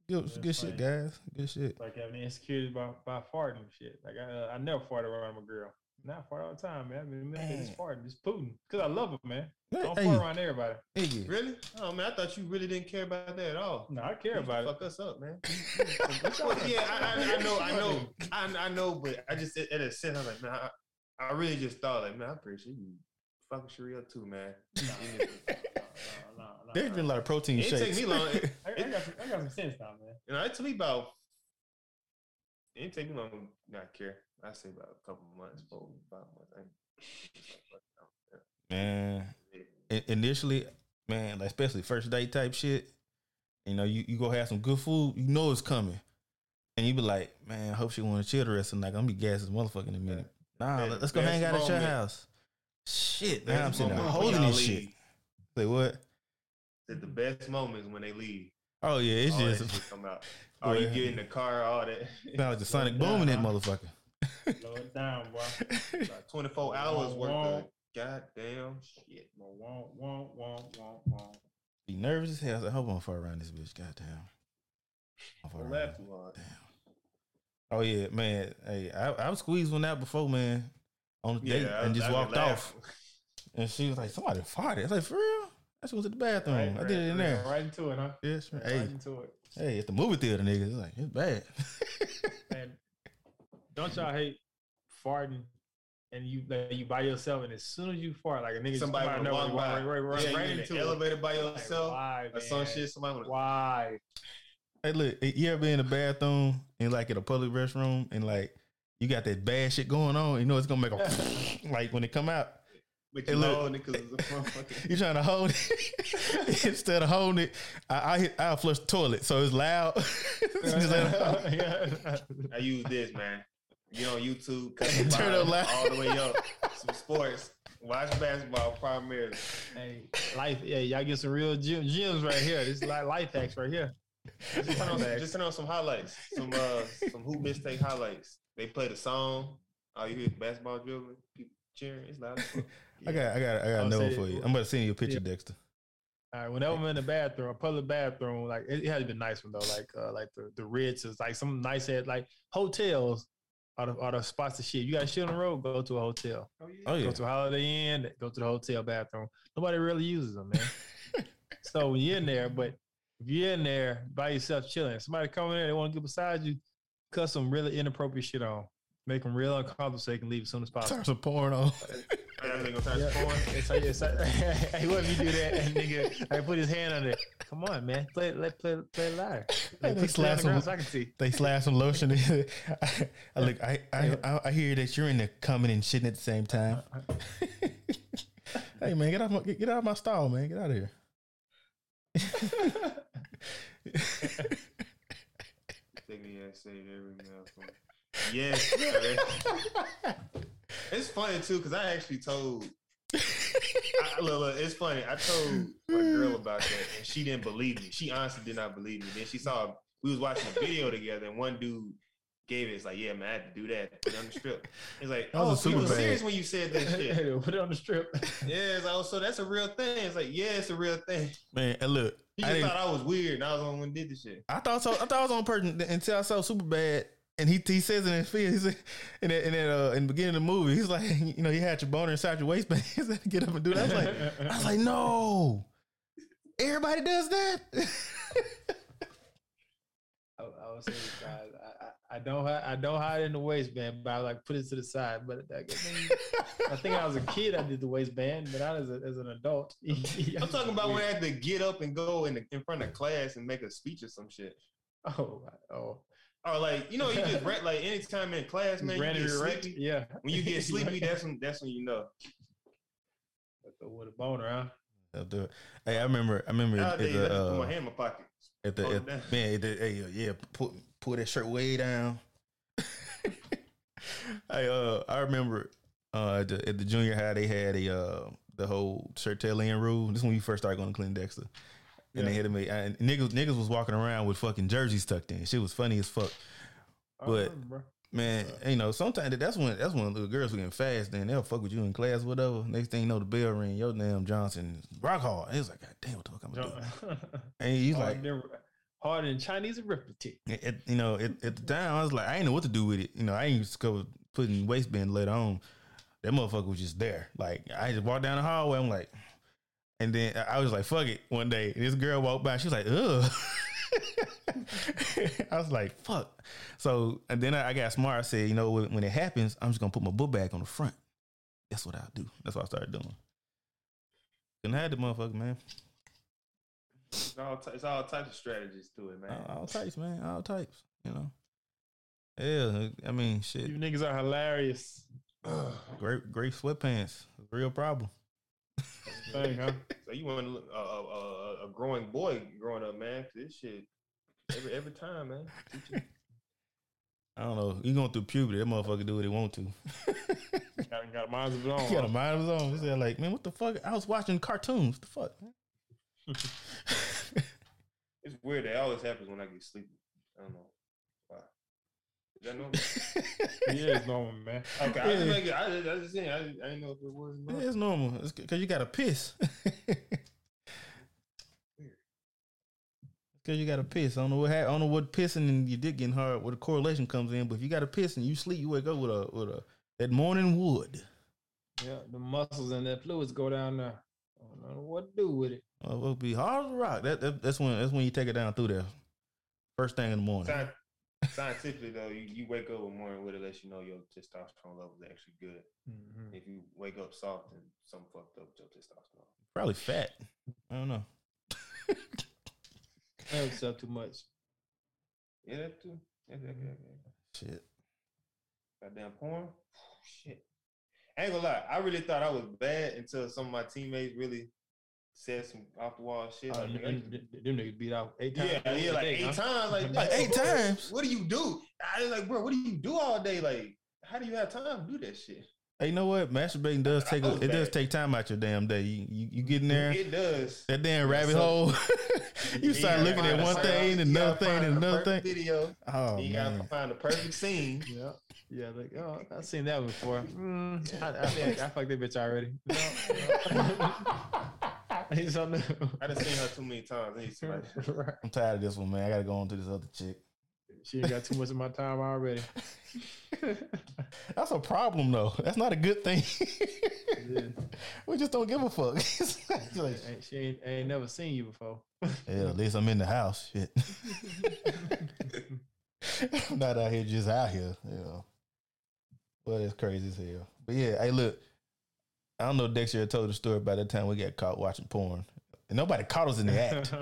good, good shit, guys. Good shit. like having insecurities about, about farting and shit. Like I, uh, I never farted around my girl. Not fart all the time, man. I mean, man, Man. it's farting, it's Putin. Cause I love him, man. Hey, Don't hey, fart around everybody. hey, Really? Oh man, I thought you really didn't care about that at all. No, I care You about it. Fuck us up, man. Well, yeah, I, I, I know, I know, I, I know, but I just at a sense, I was like, man, I, I really just thought, like, man, I'm pretty sure you fucking Sharia too, man. There's been a lot of protein It shakes. take me long. It, I, I, got some, I got some sense now, man. you know, it took me about. It didn't take me long not care. I say about a couple months, four, five months. I man, i- initially, man, like especially first date type shit. You know, you, you go have some good food, you know it's coming. And you be like, man, I hope she want to chill the rest of the night. I'm gonna be gas as motherfucker in a minute. Nah, Man, let- let's go hang out at your house. Shit, now I'm sitting there holding this shit. leave. Say what? Said the best moments when they leave. Oh yeah, it's all just that shit come out. Oh, you Boy. get in the car, all that. sound like the sonic boom in that motherfucker. Slow it down, boy. About 24 hours worth of Won't. goddamn shit. Won't, won't, won't, won't, won't. Be nervous as hell. I, was like, I hope I'm far around this bitch. Goddamn. I'm far Don't around. laugh too hard. Oh yeah, man. Hey, I, I was squeezed one out before, man, on the date, I- and just I walked off. And she was like, "Somebody farted." I was like, "For real?" I just went to the bathroom. Right, I right, did it in right, there. Right into it, huh? Yes. Right Hey, into it. hey, it's the movie theater, nigga. It's like it's bad. And don't y'all hate farting and you like you by yourself and as soon as you fart, like a nigga Somebody just know, walk right, by. right, right, right, yeah, right you in into the it. elevator by Like, yourself why, or some shit. Somebody wanna, Why? hey, look, you ever been in the bathroom and like at a public restroom and like you got that bad shit going on? You know it's gonna make a like when it come out. but you look. holding it because it's a motherfucking. You trying to hold it instead of holding it. I I, hit, I flush the toilet, so it's loud. Just let it out. yeah. I use this, man. Get on YouTube, cut the Turn up loud. all the way up. Some sports. Watch basketball primarily. Hey, life, yeah, y'all get some real gym, gyms right here. This is like life hacks right here. Just turn, on, just turn on some highlights, some uh, some hoop mistake highlights. They play the song. All you hear is basketball dribbling, people cheering. It's loud. as fuck. I got I got I got I'll another for you. I'm about to send you a picture, Dexter. All right, whenever I'm in the bathroom, a public bathroom, like it, it had to be nice one though, like uh, like the the Ritz is like some nice at like hotels are the, are the spots to shit. You got shit on the road, go to a hotel. Oh, oh yeah. Go to a Holiday Inn, go to the hotel bathroom. Nobody really uses them, man. so when you're in there, but if you're in there by yourself chilling, somebody coming in, they want to get beside you, cut some really inappropriate shit on, make them real uncomfortable so they can leave as soon as possible. Turn some porn on. That nigga starts Yeah. pouring. It's like, it's like, hey, what if you do that and nigga, I put his hand on it. Come on, man, play, let play, play live. Hey, Like, they put your hand slap the some- so I can see. They slap some lotion. I, I look. I, I I I hear that you're in there coming and shitting at the same time. Uh, uh, uh. hey man, get out my get, get out of my stall, man. Get out of here. Dignity ass say every now and then. Yes. Man. it's funny too because I actually told. I, look, look, it's funny. I told my girl about that, and she didn't believe me. She honestly did not believe me. Then she saw we was watching a video together, and one dude gave it. It's like, yeah, man, I had to do that. Put it on the strip. It's like, That was oh, a so you super was bad. serious when you said that shit. Put it on the strip. Yeah, it's like, oh, so that's a real thing. It's like, yeah, it's a real thing. Man, and look, He I just didn't. thought I was weird, and I was the only one who did this shit. I thought so. I thought I was on person until I saw Superbad. And he he says in his film, he said in that, in that uh in the beginning of the movie, he's like, you know, you had your boner inside your waistband. He said, get up and do that. I was like, I was like, no, everybody does that. I, I was saying, guys, I, I, I don't hide, I don't hide in the waistband, but I like put it to the side. But I, I think I was a kid, I did the waistband, but not as, a, as an adult. I'm talking about when I had to get up and go in the, in front of class and make a speech or some shit. Oh, oh, Or like, you know, you just rant like anytime in class, man, you get the Wreck? sleepy. Yeah. When you get sleepy, that's when that's when you know. with a boner, huh? I'll do it. Hey, I remember. I remember at Nowadays, I the, just put my uh, hand in my pocket. at the at, man. At the, hey, uh, yeah, pull pull that shirt way down. I uh I remember uh at the, at the junior high they had a uh the whole shirt tail in rule. This is when we first started going to Clean Dexter. And they Yeah. had to make and niggas niggas was walking around with fucking jerseys tucked in. Shit was funny as fuck. But- remember. Man, you know, sometimes that's when that's when the girls were getting fast. Then they'll fuck with you in class, whatever. Next thing you know, the bell ring. Your damn Johnson rock hard. It was like, God damn, what the fuck I'm gonna do? And he's like, than- hard in Chinese arithmetic. you know, at, at the time, I was like, I didn't know what to do with it. You know, I ain't discovered putting waistband later on. That motherfucker was just there. Like I just walked down the hallway. I'm like, and then I was like, fuck it. One day, this girl walked by. She was like, ugh. I was like, fuck. So, and then I, got smart. I said, you know, when, when it happens, I'm just gonna put my book bag on the front. That's what I'll do. That's what I started doing. And I had the motherfucker, man. It's all, ty- it's all types of strategies to it, man. All, all types, man. All types. You know. Yeah, I mean, shit. You niggas are hilarious. Great, great sweatpants. Real problem. Thing, huh? so you want a, a, a, a growing boy growing up, man? 'cause This shit every every time, man. I don't know. He going through puberty. That motherfucker do what he want to. Got, got mind of his own. he got a mind of his own. He said, like, man, what the fuck? I was watching cartoons. What the fuck? It's weird. That always happens when I get sleepy. I don't know. Is that normal? Yeah, it's normal, man. Okay, I just Yeah. make it. I just, I just saying. I, just- I didn't know if it was. Yeah, normal. it's normal. It's because you got to piss. Because you got to piss. I don't know what hap- I don't know what pissing and your dick getting hard, where the correlation comes in. But if you got to piss and you sleep, you wake up with a with a that morning wood. Yeah, the muscles and that fluids go down there. I don't know what to do with it. Uh, it'll be hard as a rock. That, that that's when that's when you take it down through there. First thing in the morning. Scien- Scientifically, though, you, you wake up with morning wood lets you know your testosterone level is actually good. Mm-hmm. If you wake up soft, and something fucked up with your testosterone. Probably fat. I don't know. Help yourself too much. Yeah, that too. Yeah, yeah, yeah, yeah. Shit. Goddamn porn. Shit. I ain't gonna lie. I really thought I was bad until some of my teammates really said some off the wall shit. Oh, Like, them, nigga, them- them niggas beat out eight times. yeah, yeah, like day, eight huh? times. Like, Like eight what- times? What do you do? I was like, bro, what do you do all day? Like, how do you have time to do that shit? Hey, you know what? Masturbating does take a, was it does take time out your damn day. You you, you get in there. It does. that damn rabbit so- hole. you start gotta looking at one thing and you another thing and the another thing. Video. Oh you gotta find the perfect scene. Yeah, yeah. Like, oh, I've seen that before. Mm, I, I, I, I fucked that bitch already. I need something new. I done seen her too many times. I need right. I'm tired of this one, man. I gotta go on to this other chick. She ain't got too much of my time already. That's a problem though. That's not a good thing. We just don't give a fuck. Like, Ain't- she ain't, ain't never seen you before. Hell, at least I'm in the house. Shit. I'm not out here just out here, you know. But it's crazy as hell. But yeah, hey, look, I don't know if Dexter had told the story by the time we got caught watching porn. And nobody caught us in the act.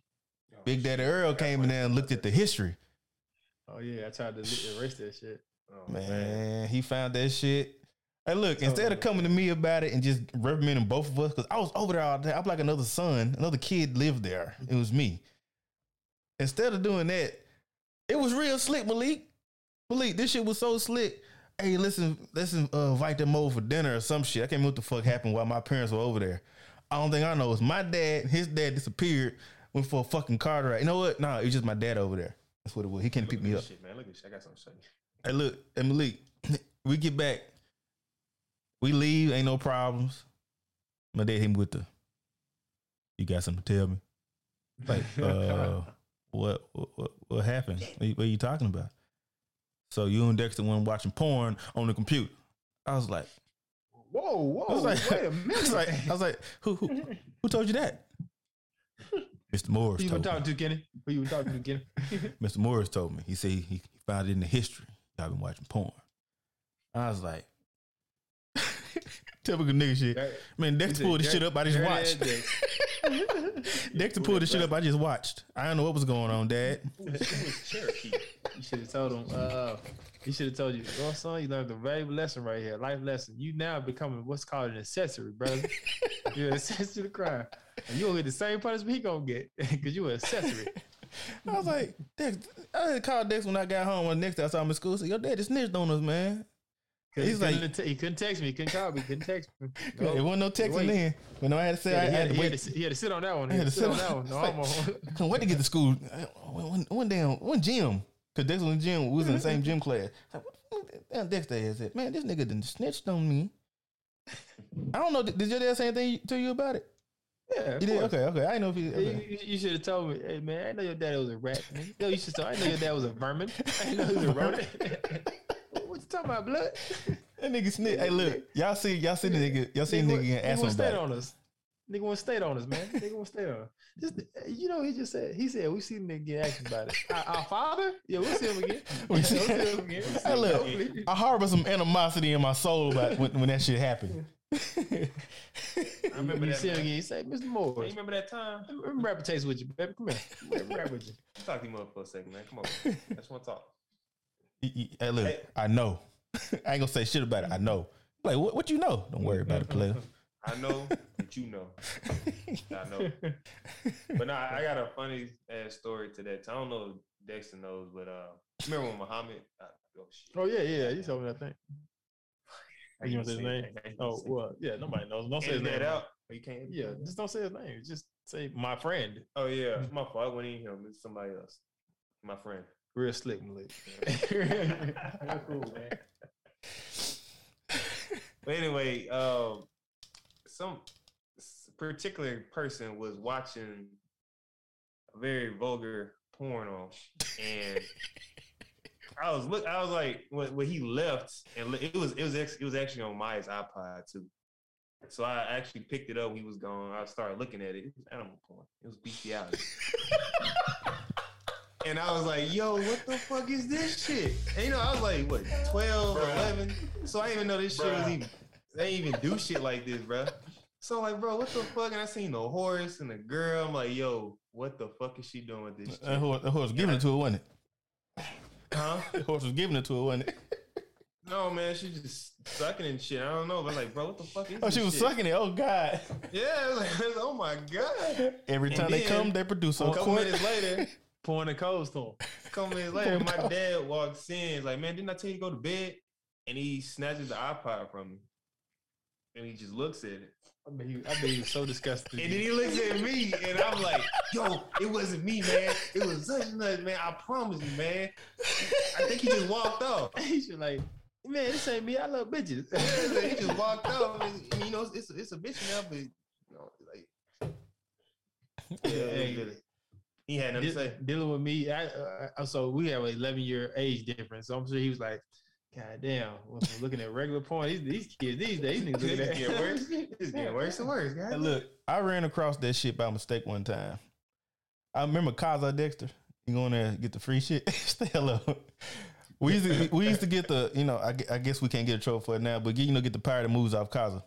Big Daddy Earl came in there and looked at the history. oh yeah, I tried to erase that shit. Oh, Man, he found that shit. Hey, look, instead of coming to me about it and just reprimanding both of us, because I was over there all day, I'm like another son, another kid lived there. It was me. Instead of doing that, it was real slick, Malik. Malik, this shit was so slick. Hey, listen, listen, uh, invite them over for dinner or some shit. I can't remember what the fuck happened while my parents were over there. I don't think I know. It's my dad, his dad disappeared, went for a fucking car ride. You know what? No, it was just my dad over there. That's what it was. He can't pick me up. Shit, man. Look at this. shit. I got something to show you. Hey, look, Malik, we get back. We leave, ain't no problems. My dad hit me with the, you got something to tell me? Like, uh, what, what, what happened? What you, what you talking about? So you and Dexter went watching porn on the computer. I was like, Whoa, whoa! I was like, wait a minute. was like, I was like, who, who, who told you that? Mr. Morris Who you been told me. talking to, Kenny? Who you talking to, Kenny? Mr. Morris told me. He said he found it in the history. I've been watching porn. I was like, typical nigga shit. That- Man, Dexter pulled the shit up. I dirty watched. ass Dexter pulled the shit up. I just watched. I don't know what was going on, Dad. It was Cherokee. You should have told him. Uh, he should have told you, "Oh, son, you learned a valuable lesson right here, life lesson. You now becoming what's called an accessory, brother. You're an accessory to the crime, and you gonna get the same punishment he gonna get because you an accessory." I was like, Dex. I had called Dex when I got home. When next I saw him in school, I said, "Yo, Dad, just snitched on us, man." He's he, like- couldn't te- he couldn't text me, he couldn't call me, he couldn't text me. There No. wasn't no texting in. When I had to say, Yeah, I had had, to he, had wait. to, he had to sit on that one. I He had to sit on that one. No, like- I'm on. Couldn't wait to get to school. One, one, one damn, one gym. Cause Dexter was in the gym. We was in the same gym class. Like, what damn Dexter is it? Man, this nigga done snitched on me. I don't know. Did your dad say anything to you about it? Yeah, You did? Okay, okay. I didn't know if he. You, Okay. you, you should have told me, hey man, I know your dad was a rat. Man. Yo, you should tell. I know your dad was a vermin. I know he was a rodent. what you talking about, blood? That nigga snitch. Hey, look, y'all see, y'all see the nigga, y'all see the nigga getting nigga asked want him state on us. Nigga want state on us, man. Nigga want state on us. Just, you know, he just said, he said, we see the nigga get asked about it. Our, our father? Yeah, we'll see him again. We We'll see- see him again. We'll see Hey, him look, again. I harbor some animosity in my soul about when, when that shit happened. I remember you that. see him again. You say, Mr. Hey, you remember that time? let me rap a taste with you, baby. Come here. Let me rap with you. Talk to him up for a second, man. Come on. I just want to talk. Hey, look, Hey. I know. I ain't gonna say shit about it. I know. Like, what, what you know? Don't worry about it, player. I know that you know. I know. But no, I I got a funny ass story to that. I don't know if Dexter knows, but uh, remember when Muhammad? Uh, oh shit. Oh, yeah, yeah. You told me that thing. I You can't want to say his name? I can't Oh, say well, yeah, nobody knows. Don't say his name. that out. Oh, you can't. Yeah, that? just don't say his name. Just say my friend. Oh yeah, it's my fault. It wasn't even him. It's somebody else. My friend. Real slick, Malik. cool, man. But anyway, um, some particular person was watching a very vulgar porno, and I was look. I was like, when, when he left, and it was it was ex- it was actually on Maya's iPod too. So I actually picked it up. when He was gone. I started looking at it. It was animal porn. It was bestiality. And I was like, yo, what the fuck is this shit? And you know, I was like, what, 12 or Bruh. 11? So I didn't even know this shit was even, they even do shit like this, bro. So like, bro, what the fuck? And I seen the horse and the girl. I'm like, yo, what the fuck is she doing with this That horse, that horse was giving it to her, wasn't it? Huh? The horse was giving it to her, wasn't it? No, man, she just sucking and shit. I don't know, but like, bro, what the fuck is Oh, she was shit? sucking it. Oh God! Yeah, like, oh my God. Every time they come, they produce A a couple court. minutes later, Pouring the cold storm. a couple minutes later, my dad walks in. He's like, man, didn't I tell you to go to bed? And he snatches the iPod from me. And he just looks at it. I bet he, I he was so disgusted. And then he looks at me, and I'm like, yo, it wasn't me, man. It was such and such, man. I promise you, man. I think he just walked off. He's just like, man, this ain't me. I love bitches. He just walked off. And, you know, it's, it's a bitch now, but, you know, like, yeah, good. He had nothing to say. dealing with me. I, uh, so we have an 11 year age difference. So I'm sure he was like, God damn, looking at regular porn, these, these kids these days, these niggas looking at getting worse. It's getting worse and worse, guys. Hey, look, I ran across that shit by mistake one time. I remember Kazaa Dexter. You go in there get the free shit. Stay hello. We used to we used to get the you know I, I guess we can't get a trophy for it now, but you know get the pirate moves off Kazaa.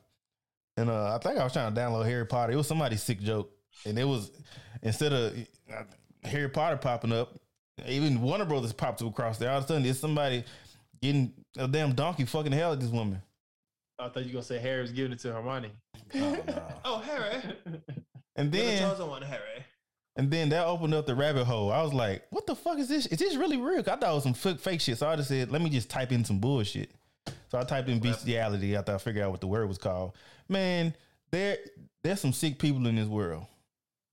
And uh, I think I was trying to download Harry Potter. It was somebody's sick joke, and it was instead of uh, Harry Potter popping up, even Warner Brothers popped up across there. All of a sudden, there's somebody getting a damn donkey fucking hell at this woman. I thought you were going to say Harry was giving it to Hermione. Oh, oh Harry. And then told someone Harry. And then that opened up the rabbit hole. I was like, what the fuck is this? Is this really real?" I thought it was some fake, fake shit. So I just said, let me just type in some bullshit. So I typed in bestiality after I figured out what the word was called. Man, there there's some sick people in this world.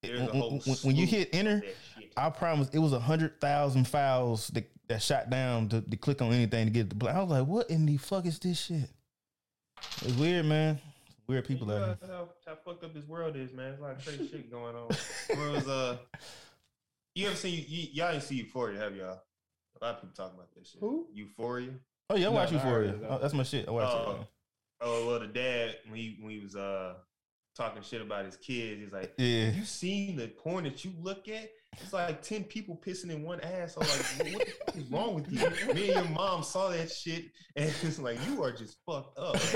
There's a When, when- when you hit enter, of that shit. I promise it was a hundred thousand files that, that shot down to, to click on anything to get the play. I was like, what in the fuck is this shit? It's weird, man. Weird people you out here. how, how fucked up this world is, man. It's a lot of crazy shit going on. Where it was, uh, you ever seen, you, y'all ain't see Euphoria, have y'all? A lot of people talking about this shit. Who? Euphoria. Oh yeah, I No, watch I Euphoria. heard. Oh, that's my shit. I watch Oh. it. Oh, well, the dad, when he, when he was, uh, talking shit about his kids, he's like, Yeah. you seen the porn that you look at? It's like 10 people pissing in one ass. I'm like, what the fuck is wrong with you? Me and your mom saw that shit, and it's like, you are just fucked up.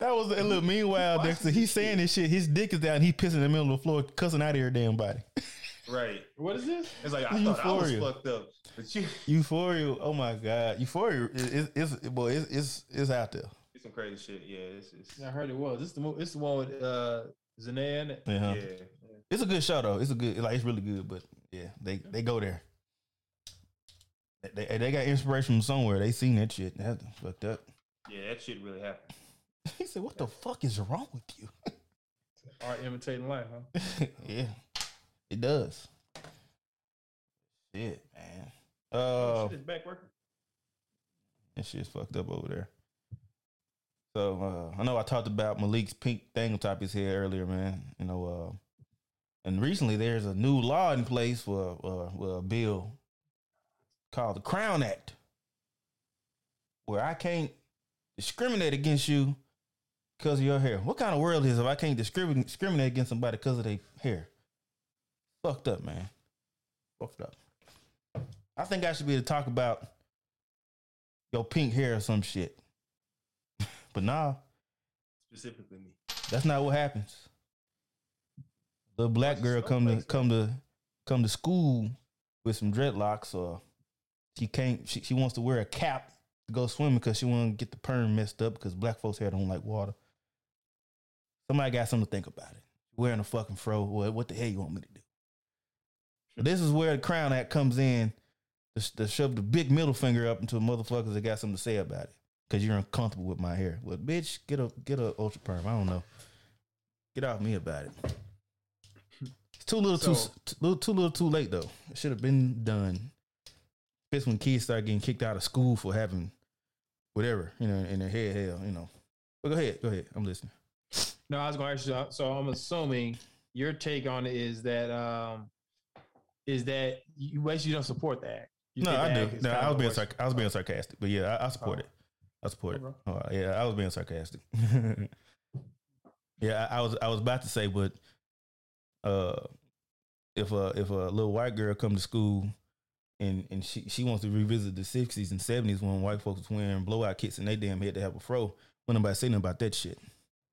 That was a little meanwhile, Dexter. He's saying this shit. His dick is down. He pissing in the middle of the floor, cussing out of your damn body. right. What is this? It's like, I thought I was fucked up. But you, Euphoria. Oh my god, Euphoria is is, is boy, it's, it's it's out there. It's some crazy shit. Yeah, it's, it's I heard it was. This is the mo- this the one with uh, Zendaya in it. Yeah. yeah. It's a good show though. It's a good like it's really good. But yeah, they they go there. They, they got inspiration from somewhere. They seen that shit. That's fucked up. Yeah, that shit really happened. He said, "What the fuck is wrong with you?" Art imitating life, huh? yeah, it does. Shit, man. Uh, shit is back working. That shit's fucked up over there. So uh, I know I talked about Malik's pink thing on top his head earlier, man. You know, uh, and recently there's a new law in place for uh, well, a bill called the Crown Act. where I can't discriminate against you because of your hair. What kind of world is it if I can't discriminate discriminate against somebody because of their hair? Fucked up, man. Fucked up. I think I should be able to talk about your pink hair or some shit. But nah, Specifically me. that's not what happens. The black girl come to come to come to school with some dreadlocks or she can't she, she wants to wear a cap to go swimming because she want to get the perm messed up because black folks hair don't like water. Somebody got something to think about it. Wearing a fucking fro, what, what the hell you want me to do? This is where the Crown Act comes in to, to shove the big middle finger up into motherfuckers that got something to say about it because you're uncomfortable with my hair. Well, bitch, get a get a ultra perm. I don't know. Get off me about it. It's too little, too So- too little, too little, too late though. It should have been done. Especially when kids start getting kicked out of school for having whatever you know in their head. Hell, you know. But go ahead, go ahead. I'm listening. No, I was going to ask you. So I'm assuming your take on it is that um is that you basically don't support that. You no, I do. No, I was being sarc- I was being sarcastic, but yeah, I, I support Oh. it. I support it. Oh, yeah, I was being sarcastic. yeah, I, I was I was about to say, but uh, if a if a little white girl come to school and and she she wants to revisit the sixties and seventies when white folks was wearing blowout kits and they damn had to have a fro, when nobody say nothing about that shit.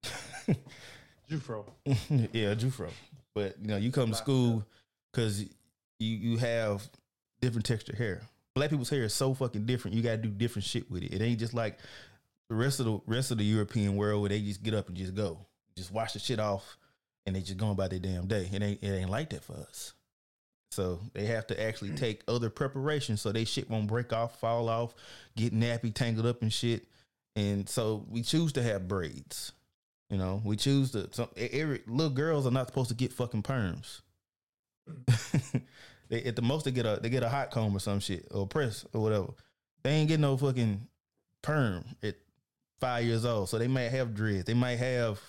Jewfro. yeah, Jewfro. But you know, you come to school because you you have different texture hair. Black people's hair is so fucking different. You got to do different shit with it. It ain't just like the rest of the rest of the European world where they just get up and just go, just wash the shit off, and they just going about their damn day. It ain't it ain't like that for us. So they have to actually mm. take other preparations so they shit won't break off, fall off, get nappy, tangled up and shit. And so we choose to have braids. You know, we choose to. Some every little girls are not supposed to get fucking perms. they at the most they get a they get a hot comb or some shit or press or whatever. They ain't getting no fucking perm at five years old. So they might have dreads. They might have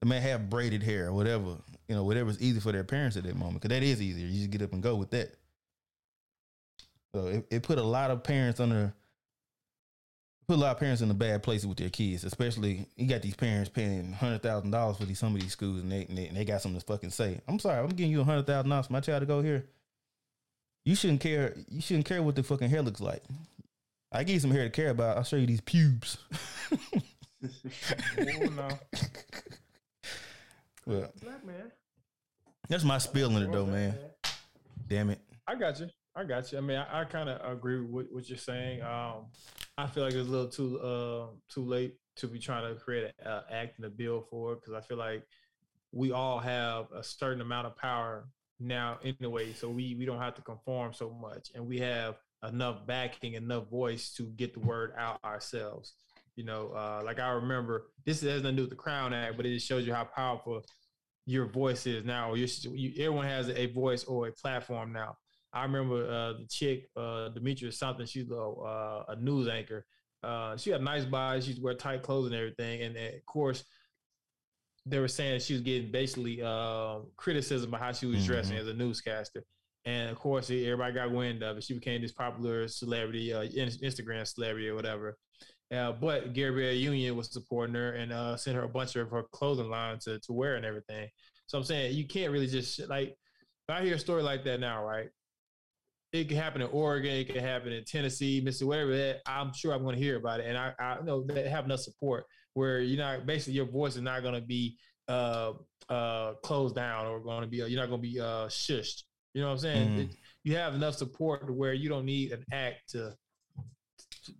they might have braided hair or whatever. You know, whatever's easy for their parents at that moment. Cause that is easier. You just get up and go with that. So it, it put a lot of parents under put a lot of parents in a bad place with their kids, especially you got these parents paying hundred thousand dollars for these some of these schools, and they, and they and they got something to fucking say. I'm sorry, I'm giving you hundred thousand dollars for my child to go here. You shouldn't care. You shouldn't care what the fucking hair looks like. I give you some hair to care about. I'll show you these pubes. Oh, no. well, Black man. that's my spill in it though, man. Damn it. I got you. I got you. I mean, I, I kind of agree with what, what you're saying. Um, I feel like it's a little too uh, too late to be trying to create an uh, act and a bill for it because I feel like we all have a certain amount of power now anyway, so we we don't have to conform so much, and we have enough backing, enough voice to get the word out ourselves. You know, uh, like I remember this has nothing to do with the Crown Act, but it just shows you how powerful your voice is now. You're, you, everyone has a voice or a platform now. I remember uh, the chick, uh, Demetrius something. She's a, uh, a news anchor. Uh, she had nice body. She wear tight clothes and everything. And of course, they were saying she was getting basically uh, criticism of how she was dressing Mhm. as a newscaster. And of course, everybody got wind of it. She became this popular celebrity, uh, Instagram celebrity or whatever. Uh, but Gabrielle Union was supporting her and uh, sent her a bunch of her clothing line to, to wear and everything. So I'm saying you can't really just like, if I hear a story like that now, right? It could happen in Oregon, it could happen in Tennessee, Mississippi, whatever that. I'm sure I'm going to hear about it, and I, I know they have enough support where you're not basically your voice is not going to be uh, uh, closed down or going to be you're not going to be uh, shushed. You know what I'm saying? Mhm. It- you have enough support to where you don't need an act to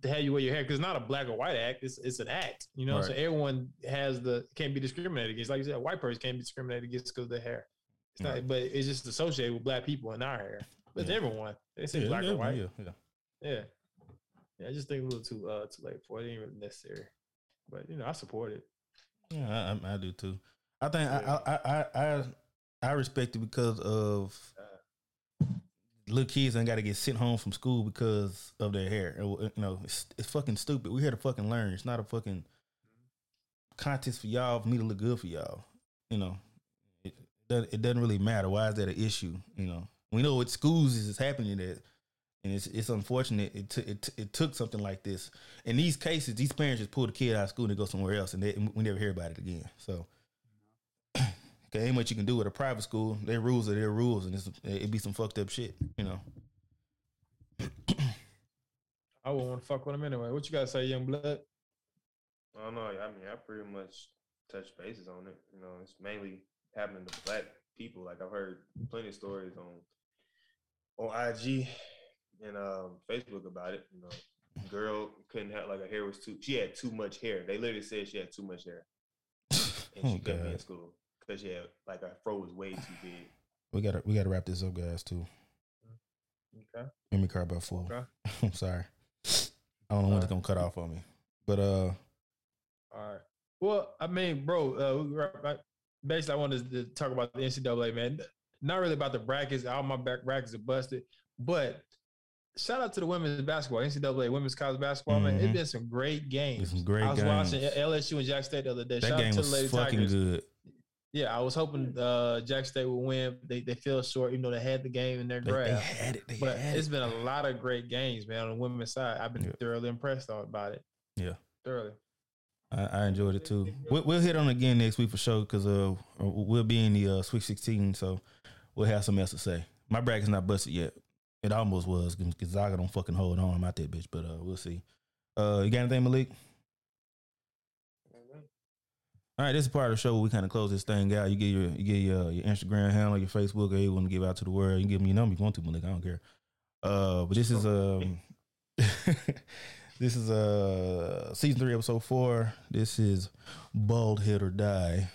to have you wear your hair because it's not a black or white act. It's it's an act. You know, so everyone has the can't be discriminated against. Like you said, a white person can't be discriminated against because of their hair. It's not, but it's just associated with black people in our hair. But Yeah. everyone. They say Yeah, black yeah, or white. yeah, yeah. Yeah. I just think a little too uh too late for it. It ain't really necessary. But you know, I support it. Yeah, I, I, do too. I think Yeah. I, I, I, I, I respect it because of little kids ain't got to get sent home from school because of their hair. You know, it's, it's fucking stupid. We're here to fucking learn. It's not a fucking contest for y'all for me to look good for y'all. You know, it, doesn't- it doesn't really matter. Why is that an issue? You know, we know what schools is happening that and it's it's unfortunate. It t- it, t- it took something like this. In these cases, these parents just pull the kid out of school and they go somewhere else, and, they, and we never hear about it again. So, okay, ain't much you can do with a private school. Their rules are their rules, and it's, it be some fucked up shit, you know. I wouldn't want to fuck with them anyway. What you gotta say, young blood? I don't know. I mean, I pretty much touch bases on it. You know, it's mainly happening to black people. Like I've heard plenty of stories on on IG and um, Facebook about it. You know, girl couldn't have like her hair was too. She had too much hair. They literally said she had too much hair, and Oh, she couldn't be in school because she had like her fro was way too big. We gotta we gotta wrap this up, guys. Too. Okay. Let me cry about four. Okay. I'm sorry. I don't know when it's gonna cut off on me, but uh, All right. Well, I mean, bro, uh, we were- I- basically, I wanted to talk about the NCAA, man. Not really about the brackets. All my back brackets are busted, but shout out to the women's basketball, NCAA women's college basketball, man. Mhm. It's been some great games. some great I was games. watching LSU and Jack State the other day. that shout out game to the was Lady fucking Tigers. good. Yeah, I was hoping uh, Jack State would win. They they fell short, even though they had the game in their They, they grasp. had it. They But had it's it. been a lot of great games, man, on the women's side. I've been Yeah. thoroughly impressed about it. Yeah. Thoroughly. I, I enjoyed it too. We'll, we'll hit on again next week for sure because uh we'll be in the uh, Sweet 16, so we'll have something else to say. My bracket's not busted yet. It almost was because Gonzaga don't fucking hold on. I'm out that bitch, but uh we'll see. Uh, you got anything, Malik? All right, this is part of the show where we kind of close this thing out. You get your you get your, your Instagram handle, your Facebook, or you want to give out to the world. You can give me your number if you want to, Malik. I don't care. Uh, but this is um, this is uh season three, episode four. This is Bald Head or Die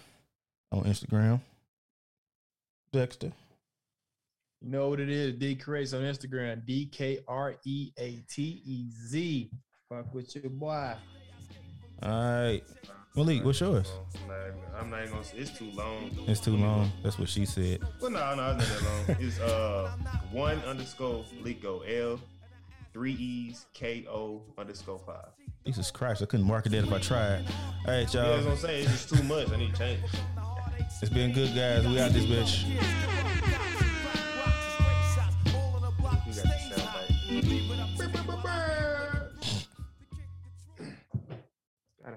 on Instagram. Dexter. You know what it is? D Creates on Instagram. D K R E A T E Z. Fuck with your boy. All right, Malik, what's yours? I'm not, I'm not even gonna. Say, it's too long. It's too long. That's what she said. Well, no, no, it's not that long. It's uh one underscore Lico L, three E's K O underscore five. Jesus Christ, I couldn't market that if I tried. All right, y'all. that's what gonna say It's just too much. I need change. It's been good, guys. We out this bitch.